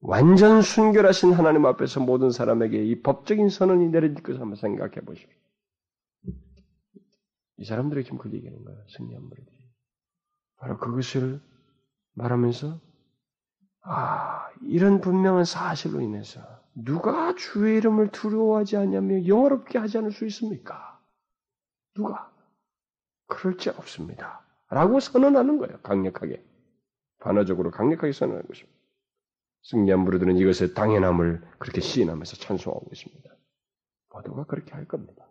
Speaker 1: 완전 순결하신 하나님 앞에서 모든 사람에게 이 법적인 선언이 내려질 것을 한번 생각해 보십시오. 이 사람들이 지금 그 얘기하는 거예요. 승리한 무리들이. 바로 그것을 말하면서 아, 이런 분명한 사실로 인해서 누가 주의 이름을 두려워하지 않냐며 영어롭게 하지 않을 수 있습니까? 누가? 그럴 지 없습니다. 라고 선언하는 거예요. 강력하게. 반어적으로 강력하게 선언하는 것입니다. 승리한 무리들은 이것의 당연함을 그렇게 시인하면서 찬송하고 있습니다. 모두가 그렇게 할 겁니다.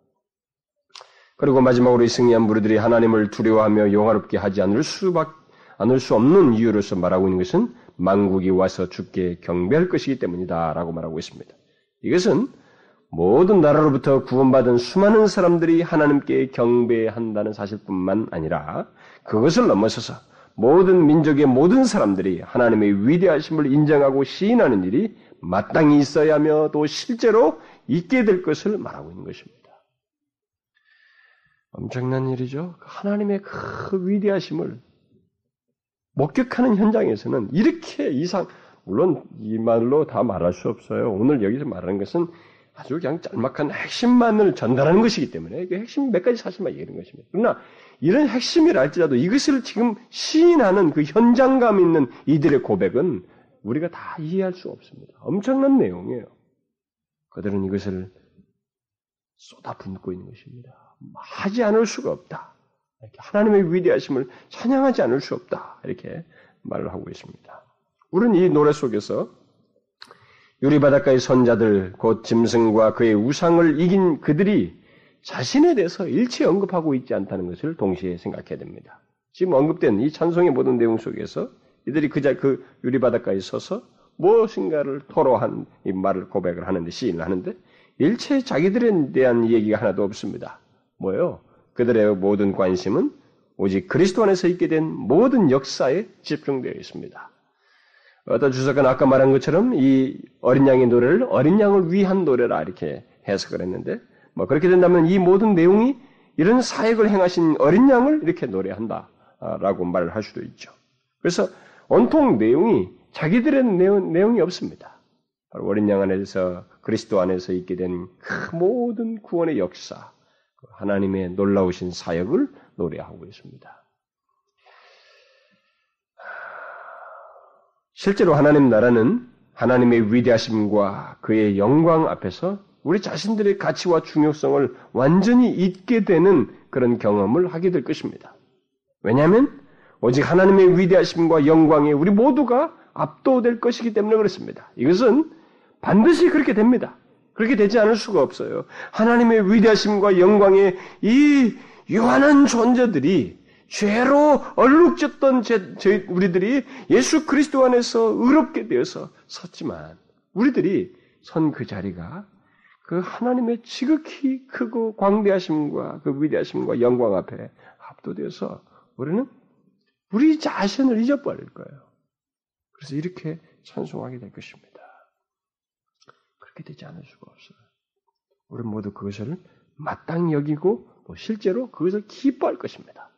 Speaker 1: 그리고 마지막으로 이 승리한 무리들이 하나님을 두려워하며 영화롭게 하지 않을 수밖 않을 수 없는 이유로서 말하고 있는 것은 망국이 와서 죽게 경배할 것이기 때문이다라고 말하고 있습니다. 이것은 모든 나라로부터 구원받은 수많은 사람들이 하나님께 경배한다는 사실뿐만 아니라 그것을 넘어서서 모든 민족의 모든 사람들이 하나님의 위대하심을 인정하고 시인하는 일이 마땅히 있어야 하며 또 실제로 있게 될 것을 말하고 있는 것입니다. 엄청난 일이죠. 하나님의 그 위대하심을 목격하는 현장에서는 이렇게 이상, 물론 이 말로 다 말할 수 없어요. 오늘 여기서 말하는 것은 아주 그냥 짤막한 핵심만을 전달하는 것이기 때문에 그 핵심 몇 가지 사실만 얘기하는 것입니다. 그러나 이런 핵심이라 할지라도 이것을 지금 시인하는 그 현장감 있는 이들의 고백은 우리가 다 이해할 수 없습니다. 엄청난 내용이에요. 그들은 이것을 쏟아붓고 있는 것입니다. 하지 않을 수가 없다. 하나님의 위대하심을 찬양하지 않을 수 없다. 이렇게 말을 하고 있습니다. 우리는 이 노래 속에서 유리바닷가의 선자들, 곧 짐승과 그의 우상을 이긴 그들이 자신에 대해서 일체 언급하고 있지 않다는 것을 동시에 생각해야 됩니다. 지금 언급된 이 찬송의 모든 내용 속에서 이들이 그자 그 유리바닥까지 서서 무엇인가를 토로한 이 말을 고백을 하는데 시인을 하는데 일체 자기들에 대한 얘기가 하나도 없습니다. 뭐예요? 그들의 모든 관심은 오직 그리스도 안에서 있게 된 모든 역사에 집중되어 있습니다. 어떤 주석은 아까 말한 것처럼 이 어린 양의 노래를 어린 양을 위한 노래라 이렇게 해석을 했는데 뭐 그렇게 된다면 이 모든 내용이 이런 사역을 행하신 어린 양을 이렇게 노래한다라고 말을 할 수도 있죠. 그래서 온통 내용이 자기들의 내용, 내용이 없습니다. 어린 양 안에서 그리스도 안에서 있게 된 그 모든 구원의 역사, 그 하나님의 놀라우신 사역을 노래하고 있습니다. 실제로 하나님 나라는 하나님의 위대하심과 그의 영광 앞에서 우리 자신들의 가치와 중요성을 완전히 잊게 되는 그런 경험을 하게 될 것입니다. 왜냐하면 오직 하나님의 위대하심과 영광에 우리 모두가 압도될 것이기 때문에 그렇습니다. 이것은 반드시 그렇게 됩니다. 그렇게 되지 않을 수가 없어요. 하나님의 위대하심과 영광에 이 유한한 존재들이 죄로 얼룩졌던 제, 제, 우리들이 예수 그리스도 안에서 의롭게 되어서 섰지만 우리들이 선 그 자리가 그 하나님의 지극히 크고 광대하심과 그 위대하심과 영광 앞에 압도되어서 우리는 우리 자신을 잊어버릴 거예요. 그래서 이렇게 찬송하게 될 것입니다. 그렇게 되지 않을 수가 없어요. 우리 모두 그것을 마땅히 여기고 또 실제로 그것을 기뻐할 것입니다.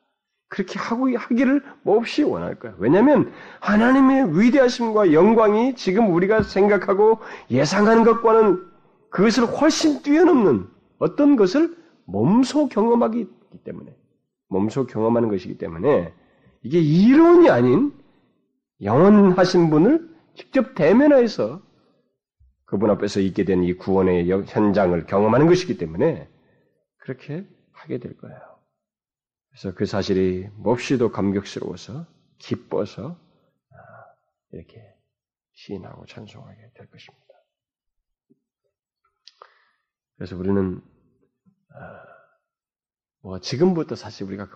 Speaker 1: 그렇게 하고 하기를 몹시 원할 거예요. 왜냐하면 하나님의 위대하심과 영광이 지금 우리가 생각하고 예상하는 것과는 그것을 훨씬 뛰어넘는 어떤 것을 몸소 경험하기 때문에 몸소 경험하는 것이기 때문에 이게 이론이 아닌 영원하신 분을 직접 대면하여서 그분 앞에서 있게 된 이 구원의 현장을 경험하는 것이기 때문에 그렇게 하게 될 거예요. 그래서 그 사실이 몹시도 감격스러워서 기뻐서 아, 이렇게 시인하고 찬송하게 될 것입니다. 그래서 우리는 아, 뭐 지금부터 사실 우리가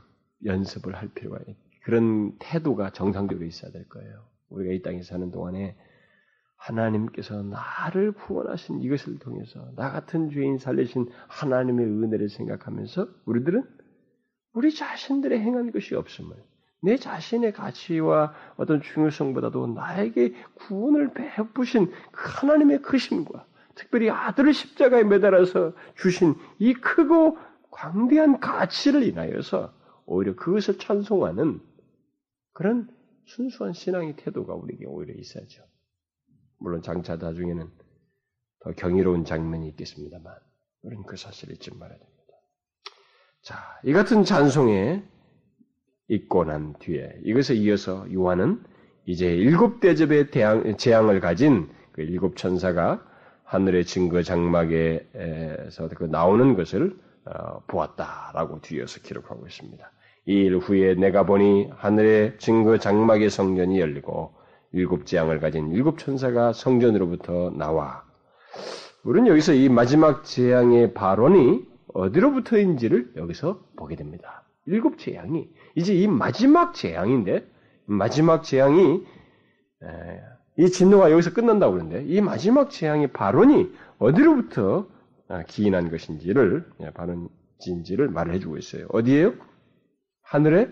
Speaker 1: 연습을 할 필요가 그런 태도가 정상적으로 있어야 될 거예요. 우리가 이 땅에 사는 동안에 하나님께서 나를 구원하신 이것을 통해서 나 같은 죄인 살리신 하나님의 은혜를 생각하면서 우리들은 우리 자신들의 행한 것이 없음을 내 자신의 가치와 어떤 중요성보다도 나에게 구원을 베푸신 그 하나님의 크심과 특별히 아들을 십자가에 매달아서 주신 이 크고 광대한 가치를 인하여서 오히려 그것을 찬송하는 그런 순수한 신앙의 태도가 우리에게 오히려 있어야죠. 물론 장차 나중에는 더 경이로운 장면이 있겠습니다만 우리는 그 사실을 잊지 말아야 됩니다. 자, 이 같은 찬송에 있고 난 뒤에 이것에 이어서 요한은 이제 일곱 대접의 재앙을 가진 그 일곱 천사가 하늘의 증거 장막에서 그 나오는 것을 어, 보았다라고 뒤에서 기록하고 있습니다. 이 일 후에 내가 보니 하늘의 증거 장막의 성전이 열리고 일곱 재앙을 가진 일곱 천사가 성전으로부터 나와 우리는 여기서 이 마지막 재앙의 발언이 어디로부터인지를 여기서 보게 됩니다. 일곱 재앙이 이제 이 마지막 재앙인데 마지막 재앙이 이 진노가 여기서 끝난다고 그러는데 이 마지막 재앙의 발언이 어디로부터 아, 기인한 것인지를 예, 발언인지를 말을 해주고 있어요. 어디에요? 하늘에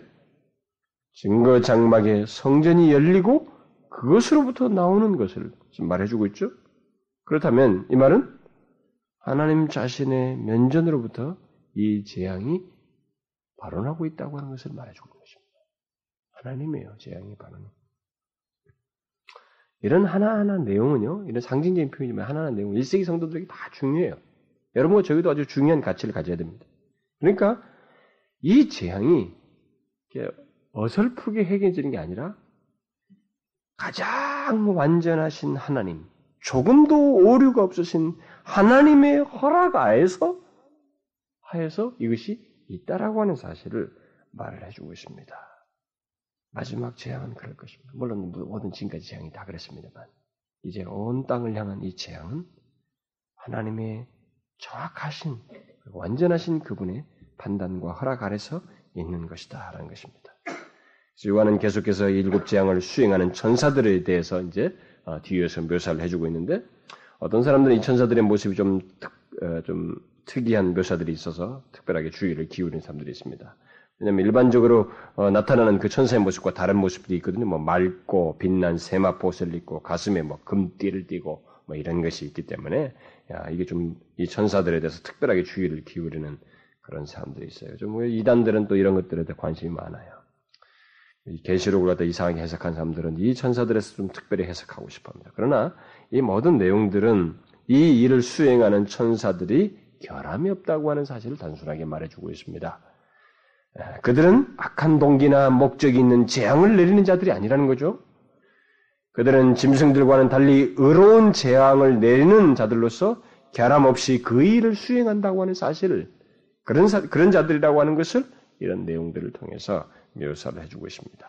Speaker 1: 증거 장막에 성전이 열리고 그것으로부터 나오는 것을 지금 말해주고 있죠. 그렇다면 이 말은 하나님 자신의 면전으로부터 이 재앙이 발언하고 있다고 하는 것을 말해주고 있는 것입니다. 하나님이에요, 재앙이 발언. 이런 하나하나 내용은요, 이런 상징적인 표현이지만 하나하나 내용은 1세기 성도들에게 다 중요해요. 여러분과 저희도 아주 중요한 가치를 가져야 됩니다. 그러니까 이 재앙이 어설프게 해결되는 게 아니라 가장 완전하신 하나님, 조금도 오류가 없으신 하나님의 허락 아에서 하여서 이것이 있다라고 하는 사실을 말을 해주고 있습니다. 마지막 재앙은 그럴 것입니다. 물론 모든 지금까지 재앙이 다 그랬습니다만 이제 온 땅을 향한 이 재앙은 하나님의 정확하신 완전하신 그분의 판단과 허락 아래서 있는 것이다라는 것입니다. 요한은 계속해서 일곱 재앙을 수행하는 천사들에 대해서 이제 어, 뒤에서 묘사를 해주고 있는데 어떤 사람들은 이 천사들의 모습이 좀, 특, 어, 좀 특이한 묘사들이 있어서 특별하게 주의를 기울이는 사람들이 있습니다. 왜냐하면 일반적으로 어, 나타나는 그 천사의 모습과 다른 모습들이 있거든요. 뭐 맑고 빛난 세마포옷을 입고 가슴에 뭐 금띠를 띠고 뭐 이런 것이 있기 때문에 야, 이게 좀 이 천사들에 대해서 특별하게 주의를 기울이는 그런 사람들이 있어요. 좀 이단들은 또 이런 것들에 대해 관심이 많아요. 계시록을 갖다 이상하게 해석한 사람들은 이 천사들에서 좀 특별히 해석하고 싶어 합니다. 그러나 이 모든 내용들은 이 일을 수행하는 천사들이 결함이 없다고 하는 사실을 단순하게 말해주고 있습니다. 그들은 악한 동기나 목적이 있는 재앙을 내리는 자들이 아니라는 거죠. 그들은 짐승들과는 달리 의로운 재앙을 내리는 자들로서 결함 없이 그 일을 수행한다고 하는 사실을 그런 사, 그런 자들이라고 하는 것을 이런 내용들을 통해서 묘사를 해주고 있습니다.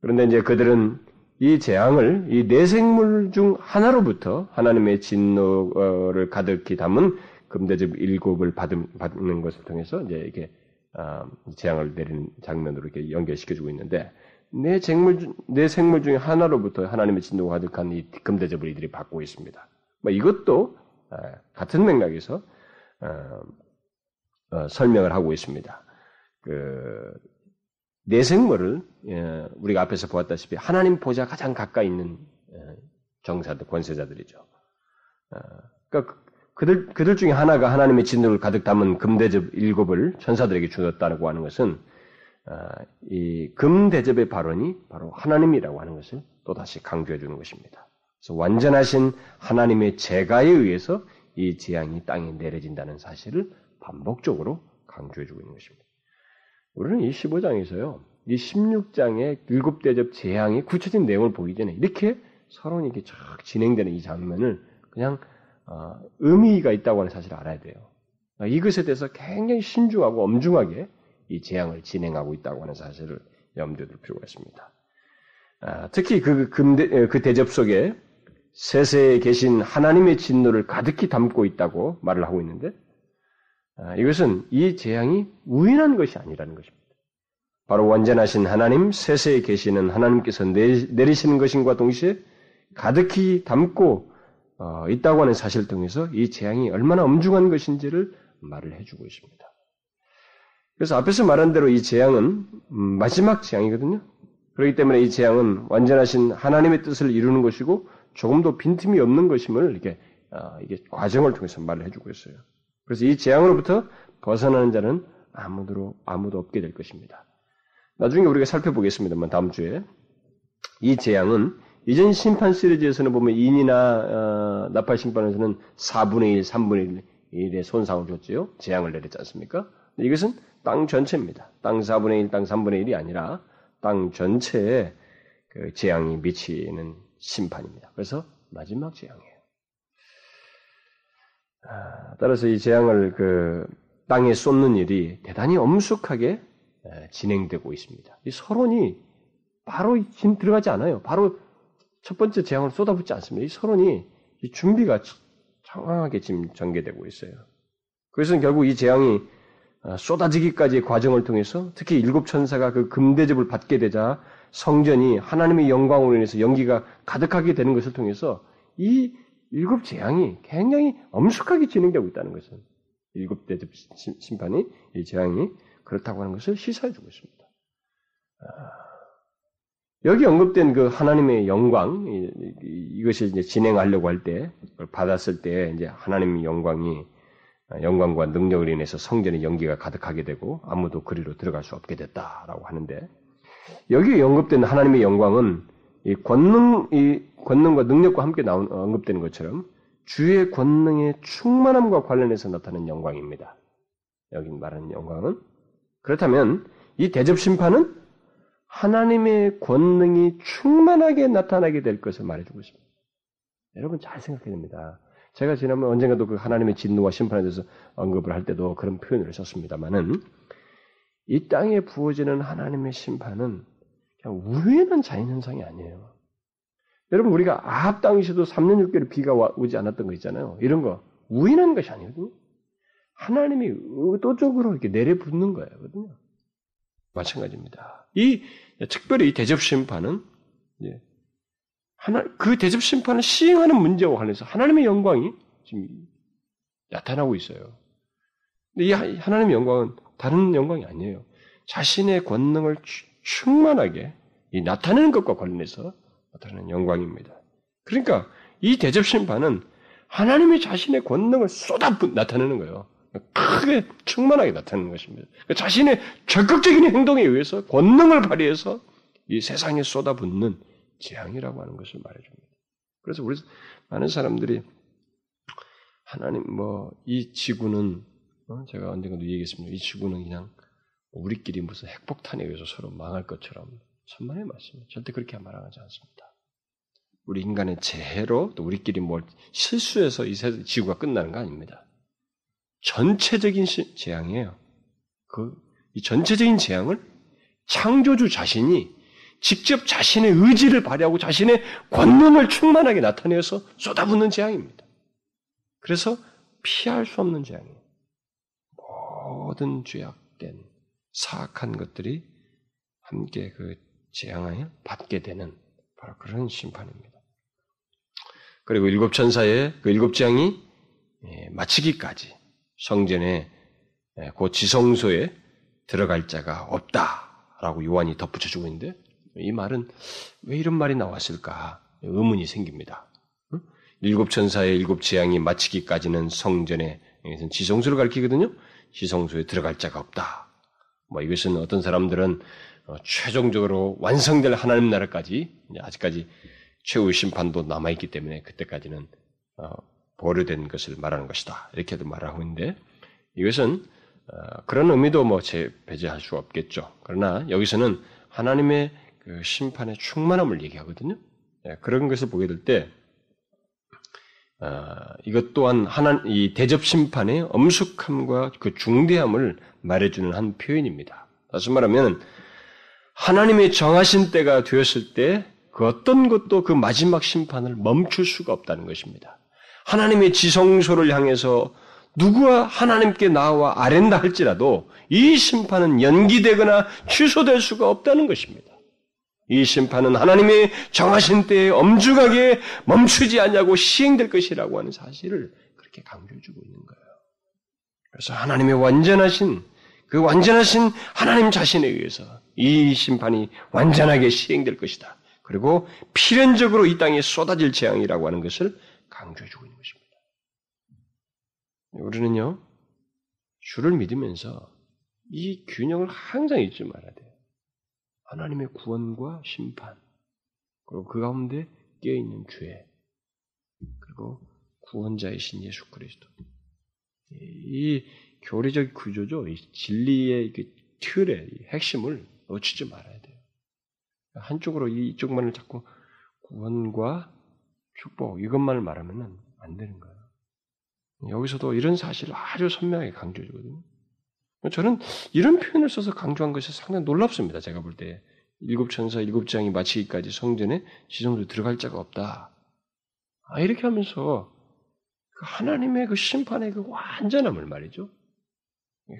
Speaker 1: 그런데 이제 그들은 이 재앙을 이 내생물 중 하나로부터 하나님의 진노를 가득히 담은 금대접 일곱을 받는 것을 통해서 이제 이게 아, 재앙을 내리는 장면으로 이렇게 연결시켜 주고 있는데 내 생물 내 생물 중에 하나로부터 하나님의 진노가 가득한 이 금대접을 이들이 받고 있습니다. 뭐 이것도 아, 같은 맥락에서 어, 어, 설명을 하고 있습니다. 그 내생물을 예, 우리가 앞에서 보았다시피 하나님 보좌 가장 가까이 있는 예, 정사들 권세자들이죠. 어, 그러니까 그들 그들 중에 하나가 하나님의 진노를 가득 담은 금대접 일곱을 천사들에게 주었다고 하는 것은 어, 이 금대접의 발언이 바로 하나님이라고 하는 것을 또 다시 강조해 주는 것입니다. 그래서 완전하신 하나님의 제가에 의해서 이 재앙이 땅에 내려진다는 사실을 반복적으로 강조해 주고 있는 것입니다. 우리는 이 15장에서요, 이 16장의 일곱 대접 재앙이 구체적인 내용을 보기 전에 이렇게 서로 이렇게 쫙 진행되는 이 장면을 그냥 어, 의미가 있다고 하는 사실을 알아야 돼요. 어, 이것에 대해서 굉장히 신중하고 엄중하게 이 재앙을 진행하고 있다고 하는 사실을 염두에 둘 필요가 있습니다. 아, 특히 그, 금대, 그 대접 속에 세세에 계신 하나님의 진노를 가득히 담고 있다고 말을 하고 있는데 아, 이것은 이 재앙이 우연한 것이 아니라는 것입니다. 바로 완전하신 하나님, 세세에 계시는 하나님께서 내리시는 것인과 동시에 가득히 담고 어, 있다고 하는 사실을 통해서 이 재앙이 얼마나 엄중한 것인지를 말을 해주고 있습니다. 그래서 앞에서 말한 대로 이 재앙은 음, 마지막 재앙이거든요. 그렇기 때문에 이 재앙은 완전하신 하나님의 뜻을 이루는 것이고 조금도 빈틈이 없는 것임을 이렇게 어, 이게 과정을 통해서 말을 해주고 있어요. 그래서 이 재앙으로부터 벗어나는 자는 아무도 아무도 없게 될 것입니다. 나중에 우리가 살펴보겠습니다만 다음 주에 이 재앙은 이전 심판 시리즈에서는 보면 인이나 어, 나팔 심판에서는 4분의 1, 3분의 1 의 손상을 줬지요. 재앙을 내렸지 않습니까? 이것은 땅 전체입니다. 땅 4분의 1, 땅 3분의 1이 아니라 땅 전체에 그 재앙이 미치는 심판입니다. 그래서 마지막 재앙이에요. 아, 따라서 이 재앙을 그 땅에 쏟는 일이 대단히 엄숙하게 진행되고 있습니다. 이 서론이 바로 지금 들어가지 않아요. 바로 첫 번째 재앙을 쏟아붓지 않습니다. 이 서론이 이 준비가 정확하게 지금 전개되고 있어요. 그래서 결국 이 재앙이 아, 쏟아지기까지의 과정을 통해서 특히 일곱 천사가 그 금대접을 받게 되자 성전이 하나님의 영광으로 인해서 연기가 가득하게 되는 것을 통해서 이 일곱 재앙이 굉장히 엄숙하게 진행되고 있다는 것은 일곱 대접 심판이 이 재앙이 그렇다고 하는 것을 시사해 주고 있습니다. 아, 여기 언급된 그 하나님의 영광 이것이 이제 진행하려고 할 때 받았을 때 이제 하나님의 영광이 영광과 능력을 인해서 성전의 연기가 가득하게 되고 아무도 그리로 들어갈 수 없게 됐다라고 하는데 여기 언급된 하나님의 영광은 이 권능, 이 권능과 능력과 함께 나온, 언급되는 것처럼 주의 권능의 충만함과 관련해서 나타나는 영광입니다. 여기 말하는 영광은 그렇다면 이 대접 심판은 하나님의 권능이 충만하게 나타나게 될 것을 말해주고 있습니다. 여러분 잘 생각해야 됩니다. 제가 지난번 언젠가도 그 하나님의 진노와 심판에 대해서 언급을 할 때도 그런 표현을 썼습니다만은 이 땅에 부어지는 하나님의 심판은 그냥 우연한 자연현상이 아니에요. 여러분, 우리가 아합 당시에도 3년 6개월 비가 오지 않았던 거 있잖아요. 이런 거 우연한 것이 아니거든요. 하나님이 의도적으로 이렇게 내려붙는 거예요. 마찬가지입니다. 이 특별히 대접 심판은 하나 그 대접 심판을 시행하는 문제와 관련해서 하나님의 영광이 지금 나타나고 있어요. 근데 이 하나님의 영광은 다른 영광이 아니에요. 자신의 권능을 충만하게 나타내는 것과 관련해서 나타나는 영광입니다. 그러니까 이 대접 심판은 하나님이 자신의 권능을 쏟아 나타내는 거예요. 크게 충만하게 나타내는 것입니다. 그러니까 자신의 적극적인 행동에 의해서 권능을 발휘해서 이 세상에 쏟아붓는 재앙이라고 하는 것을 말해줍니다. 그래서 우리 많은 사람들이 하나님 뭐 이 지구는 어? 제가 언젠가도 얘기했습니다. 이 지구는 그냥 우리끼리 무슨 핵폭탄에 의해서 서로 망할 것처럼 천만의 말씀입니다. 절대 그렇게 말하지 않습니다. 우리 인간의 재해로 또 우리끼리 뭘 실수해서 이 지구가 끝나는 거 아닙니다. 전체적인 재앙이에요. 그, 이 전체적인 재앙을 창조주 자신이 직접 자신의 의지를 발휘하고 자신의 권능을 충만하게 나타내서 쏟아붓는 재앙입니다. 그래서 피할 수 없는 재앙이에요. 모든 죄악된 사악한 것들이 함께 그 재앙을 받게 되는 바로 그런 심판입니다. 그리고 일곱 천사의 그 일곱 재앙이 예, 마치기까지 성전에 예, 그 지성소에 들어갈 자가 없다라고 요한이 덧붙여주고 있는데 이 말은 왜 이런 말이 나왔을까 의문이 생깁니다. 일곱 천사의 일곱 재앙이 마치기까지는 성전에 지성소를 가리키거든요. 지성소에 들어갈 자가 없다. 뭐 이것은 어떤 사람들은 어, 최종적으로 완성될 하나님 나라까지 아직까지 최후의 심판도 남아 있기 때문에 그때까지는 어, 보류된 것을 말하는 것이다. 이렇게도 말하고 있는데 이것은 어, 그런 의미도 뭐 배제할 수 없겠죠. 그러나 여기서는 하나님의 그 심판의 충만함을 얘기하거든요. 예, 그런 것을 보게 될 때, 어, 이것 또한 하나, 이 대접 심판의 엄숙함과 그 중대함을 말해주는 한 표현입니다. 다시 말하면, 하나님의 정하신 때가 되었을 때, 그 어떤 것도 그 마지막 심판을 멈출 수가 없다는 것입니다. 하나님의 지성소를 향해서 누구와 하나님께 나와 아랜다 할지라도 이 심판은 연기되거나 취소될 수가 없다는 것입니다. 이 심판은 하나님의 정하신 때에 엄중하게 멈추지 않냐고 시행될 것이라고 하는 사실을 그렇게 강조해주고 있는 거예요. 그래서 하나님의 완전하신 그 완전하신 하나님 자신에 의해서 이 심판이 완전하게 시행될 것이다. 그리고 필연적으로 이 땅에 쏟아질 재앙이라고 하는 것을 강조해주고 있는 것입니다. 우리는요, 주를 믿으면서 이 균형을 항상 잊지 말아야 돼요. 하나님의 구원과 심판, 그리고 그 가운데 깨어있는 죄, 그리고 구원자이신 예수 그리스도. 이 교리적 구조죠. 이 진리의 그 틀의 핵심을 놓치지 말아야 돼요. 한쪽으로 이쪽만을 자꾸 구원과 축복 이것만을 말하면 안 되는 거예요. 여기서도 이런 사실을 아주 선명하게 강조해주거든요. 저는 이런 표현을 써서 강조한 것이 상당히 놀랍습니다. 제가 볼 때. 일곱 천사 일곱 장이 마치기까지 성전에 지성으로 들어갈 자가 없다. 아, 이렇게 하면서 그 하나님의 그 심판의 그 완전함을 말이죠.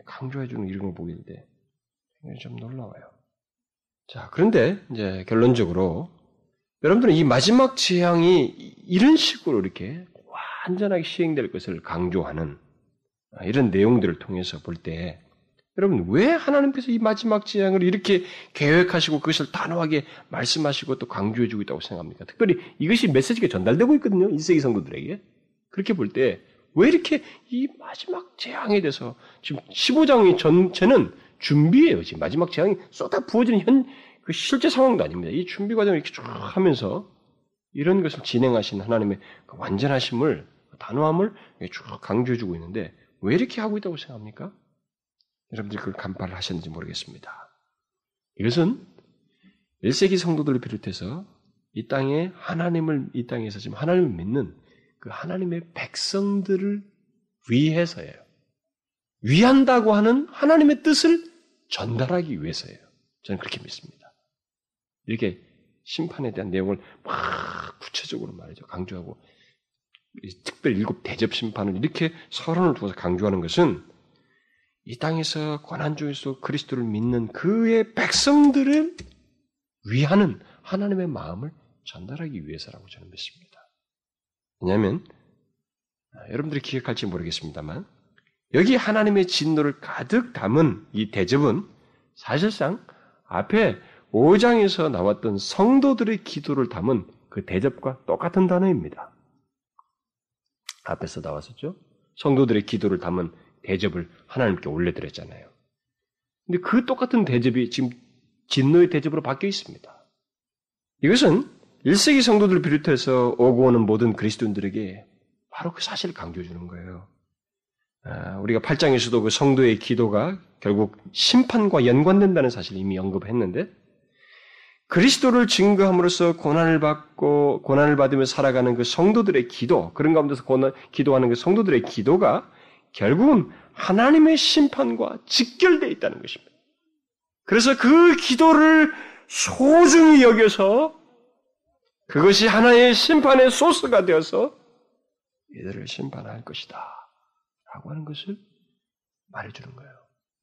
Speaker 1: 강조해주는 이런 걸 보게 될때좀 놀라워요. 자, 그런데 이제 결론적으로 여러분들은 이 마지막 재앙이 이런 식으로 이렇게 완전하게 시행될 것을 강조하는 이런 내용들을 통해서 볼 때 여러분, 왜 하나님께서 이 마지막 재앙을 이렇게 계획하시고 그것을 단호하게 말씀하시고 또 강조해주고 있다고 생각합니까? 특별히 이것이 메시지가 전달되고 있거든요. 1세기 성도들에게. 그렇게 볼 때, 왜 이렇게 이 마지막 재앙에 대해서 지금 15장의 전체는 준비예요. 지금 마지막 재앙이 쏟아 부어지는 현, 그 실제 상황도 아닙니다. 이 준비 과정을 이렇게 쭉 하면서 이런 것을 진행하신 하나님의 그 완전하심을, 단호함을 쭉 강조해주고 있는데, 왜 이렇게 하고 있다고 생각합니까? 여러분들이 그걸 간파를 하셨는지 모르겠습니다. 이것은 1세기 성도들을 비롯해서 이 땅에 하나님을, 이 땅에서 지금 하나님을 믿는 그 하나님의 백성들을 위해서예요. 위한다고 하는 하나님의 뜻을 전달하기 위해서예요. 저는 그렇게 믿습니다. 이렇게 심판에 대한 내용을 막 구체적으로 말이죠. 강조하고, 특별히 일곱 대접 심판을 이렇게 서론을 두어서 강조하는 것은 이 땅에서 고난 중에서 그리스도를 믿는 그의 백성들을 위하는 하나님의 마음을 전달하기 위해서라고 저는 믿습니다. 왜냐하면 아, 여러분들이 기억할지 모르겠습니다만 여기 하나님의 진노를 가득 담은 이 대접은 사실상 앞에 5장에서 나왔던 성도들의 기도를 담은 그 대접과 똑같은 단어입니다. 앞에서 나왔었죠? 성도들의 기도를 담은 대접을 하나님께 올려드렸잖아요. 근데 그 똑같은 대접이 지금 진노의 대접으로 바뀌어 있습니다. 이것은 1세기 성도들을 비롯해서 오고 오는 모든 그리스도인들에게 바로 그 사실을 강조해 주는 거예요. 아, 우리가 8장에서도 그 성도의 기도가 결국 심판과 연관된다는 사실을 이미 언급했는데 그리스도를 증거함으로써 고난을 받고 고난을 받으며 살아가는 그 성도들의 기도 그런 가운데서 고난, 기도하는 그 성도들의 기도가 결국은 하나님의 심판과 직결되어 있다는 것입니다. 그래서 그 기도를 소중히 여겨서 그것이 하나의 심판의 소스가 되어서 이들을 심판할 것이다. 라고 하는 것을 말해주는 거예요.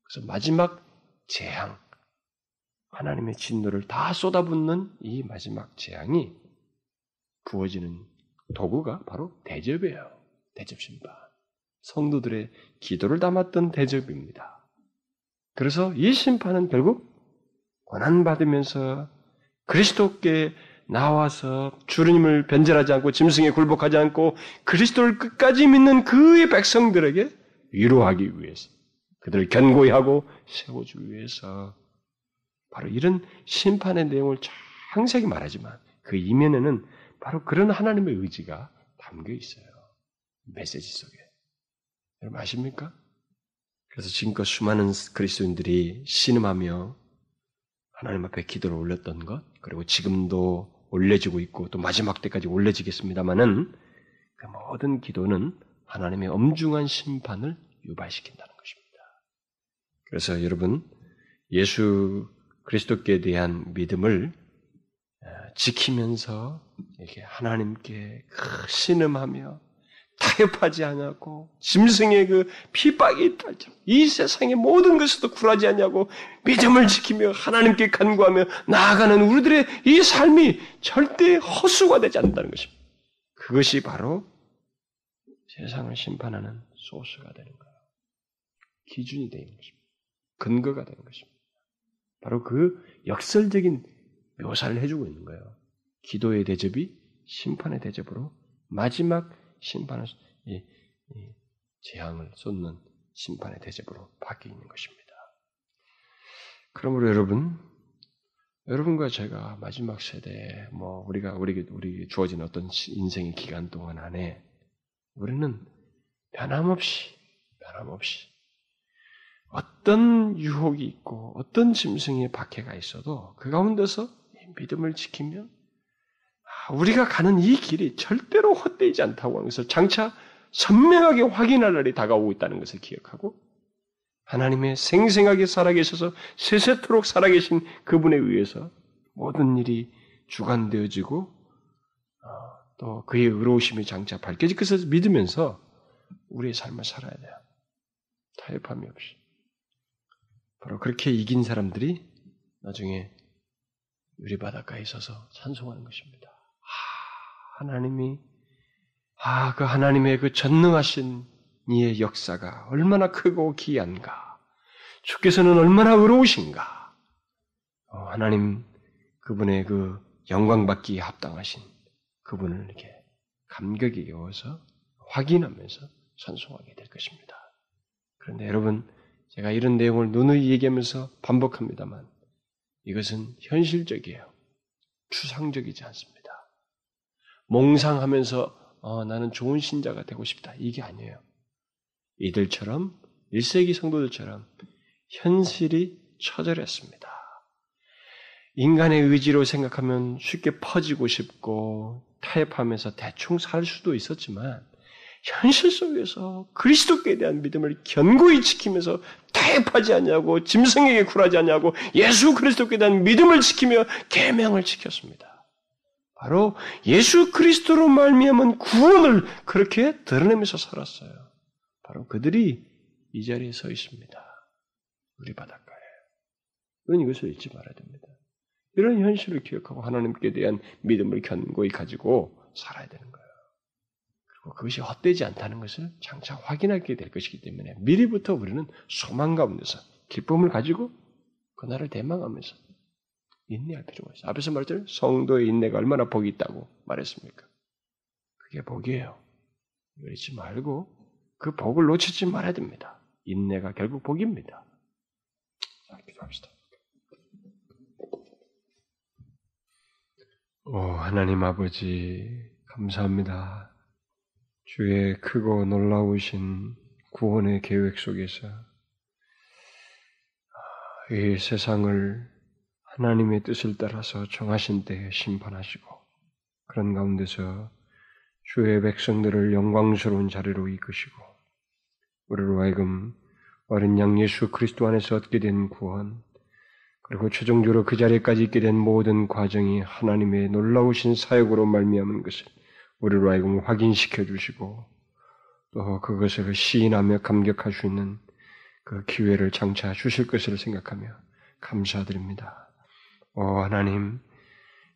Speaker 1: 그래서 마지막 재앙, 하나님의 진노를 다 쏟아붓는 이 마지막 재앙이 부어지는 도구가 바로 대접이에요. 대접 심판. 성도들의 기도를 담았던 대접입니다. 그래서 이 심판은 결국 고난받으면서 그리스도께 나와서 주님을 변절하지 않고 짐승에 굴복하지 않고 그리스도를 끝까지 믿는 그의 백성들에게 위로하기 위해서 그들을 견고히 하고 세워주기 위해서 바로 이런 심판의 내용을 창세히 말하지만 그 이면에는 바로 그런 하나님의 의지가 담겨 있어요. 메시지 속에. 여러분 아십니까? 그래서 지금껏 수많은 그리스도인들이 신음하며 하나님 앞에 기도를 올렸던 것, 그리고 지금도 올려지고 있고 또 마지막 때까지 올려지겠습니다만은 그 모든 기도는 하나님의 엄중한 심판을 유발시킨다는 것입니다. 그래서 여러분 예수 그리스도께 대한 믿음을 어, 지키면서 이렇게 하나님께 신음하며 타협하지 않았고 짐승의 그 핍박이 달죠. 이 세상의 모든 것에도 굴하지 않냐고 믿음을 지키며 하나님께 간구하며 나아가는 우리들의 이 삶이 절대 허수가 되지 않는다는 것입니다. 그것이 바로 세상을 심판하는 소스가 되는 거예요. 기준이 되는 것입니다. 근거가 되는 것입니다. 바로 그 역설적인 묘사를 해주고 있는 거예요. 기도의 대접이 심판의 대접으로 마지막 심판을 이, 이 재앙을 쏟는 심판의 대접으로 바뀌어 있는 것입니다. 그러므로 여러분, 여러분과 제가 마지막 세대에 뭐 우리가 우리 우리 주어진 어떤 인생의 기간 동안 안에 우리는 변함없이 변함없이 어떤 유혹이 있고 어떤 짐승의 박해가 있어도 그 가운데서 믿음을 지키면 우리가 가는 이 길이 절대로 헛되지 않다고 하는 것을 장차 선명하게 확인할 날이 다가오고 있다는 것을 기억하고 하나님의 생생하게 살아계셔서 세세토록 살아계신 그분에 의해서 모든 일이 주관되어지고 어, 또 그의 의로우심이 장차 밝혀질 것을 믿으면서 우리의 삶을 살아야 돼요. 타협함이 없이. 바로 그렇게 이긴 사람들이 나중에 유리바닷가에 있어서 찬송하는 것입니다. 하나님이 아, 그 하나님의 그 전능하신 이의 역사가 얼마나 크고 귀한가. 주께서는 얼마나 의로우신가. 어, 하나님 그분의 그 영광받기에 합당하신 그분을 이렇게 감격이 여워서 확인하면서 찬송하게 될 것입니다. 그런데 여러분, 제가 이런 내용을 누누이 얘기하면서 반복합니다만 이것은 현실적이에요. 추상적이지 않습니다. 몽상하면서 어, 나는 좋은 신자가 되고 싶다. 이게 아니에요. 이들처럼 1세기 성도들처럼 현실이 처절했습니다. 인간의 의지로 생각하면 쉽게 퍼지고 싶고 타협하면서 대충 살 수도 있었지만 현실 속에서 그리스도께 대한 믿음을 견고히 지키면서 타협하지 않냐고 짐승에게 굴하지 않냐고 예수 그리스도께 대한 믿음을 지키며 계명을 지켰습니다. 바로 예수 그리스도로 말미암은 구원을 그렇게 드러내면서 살았어요. 바로 그들이 이 자리에 서 있습니다. 우리 바닷가에. 우리는 이것을 잊지 말아야 됩니다. 이런 현실을 기억하고 하나님께 대한 믿음을 견고히 가지고 살아야 되는 거예요. 그리고 그것이 헛되지 않다는 것을 장차 확인하게 될 것이기 때문에 미리부터 우리는 소망 가운데서 기쁨을 가지고 그날을 대망하면서 인내할 필요가 있어요. 앞에서 말했잖아요. 성도의 인내가 얼마나 복이 있다고 말했습니까? 그게 복이에요. 잊지 말고 그 복을 놓치지 말아야 됩니다. 인내가 결국 복입니다. 자, 기도합시다. 오, 하나님 아버지, 감사합니다. 주의 크고 놀라우신 구원의 계획 속에서 이 세상을 하나님의 뜻을 따라서 정하신 때에 심판하시고 그런 가운데서 주의 백성들을 영광스러운 자리로 이끄시고 우리로 하여금 어린 양 예수 그리스도 안에서 얻게 된 구원 그리고 최종적으로 그 자리까지 있게 된 모든 과정이 하나님의 놀라우신 사역으로 말미암은 것을 우리로 하여금 확인시켜 주시고 또 그것을 시인하며 감격할 수 있는 그 기회를 장차 주실 것을 생각하며 감사드립니다. 오 하나님,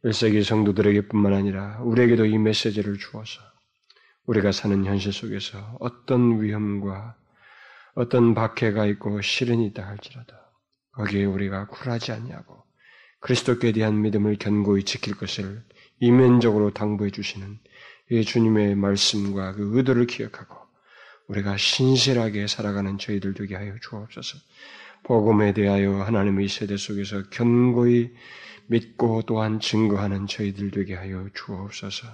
Speaker 1: 1세기 성도들에게 뿐만 아니라 우리에게도 이 메시지를 주어서 우리가 사는 현실 속에서 어떤 위험과 어떤 박해가 있고 시련이 있다 할지라도 거기에 우리가 굴하지 않냐고 그리스도께 대한 믿음을 견고히 지킬 것을 이면적으로 당부해 주시는 이 주님의 말씀과 그 의도를 기억하고 우리가 신실하게 살아가는 저희들 되게 하여 주옵소서. 복음에 대하여 하나님의 세대 속에서 견고히 믿고 또한 증거하는 저희들 되게 하여 주옵소서.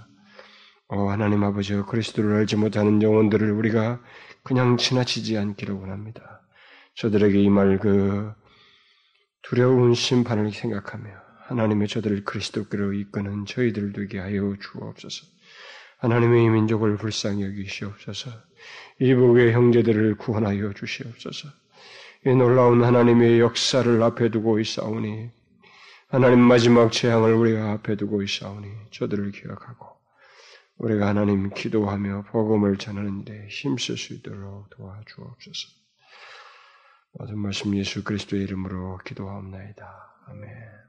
Speaker 1: 어, 하나님 아버지 그리스도를 알지 못하는 영혼들을 우리가 그냥 지나치지 않기를 원합니다. 저들에게 임할 그 두려운 심판을 생각하며 하나님의 저들을 그리스도께로 이끄는 저희들 되게 하여 주옵소서. 하나님의 민족을 불쌍히 여기시옵소서. 이북의 형제들을 구원하여 주시옵소서. 이 놀라운 하나님의 역사를 앞에 두고 있사오니 하나님 마지막 재앙을 우리가 앞에 두고 있사오니 저들을 기억하고 우리가 하나님 기도하며 복음을 전하는 데 힘쓸 수 있도록 도와주옵소서. 모든 말씀 예수 그리스도의 이름으로 기도하옵나이다. 아멘.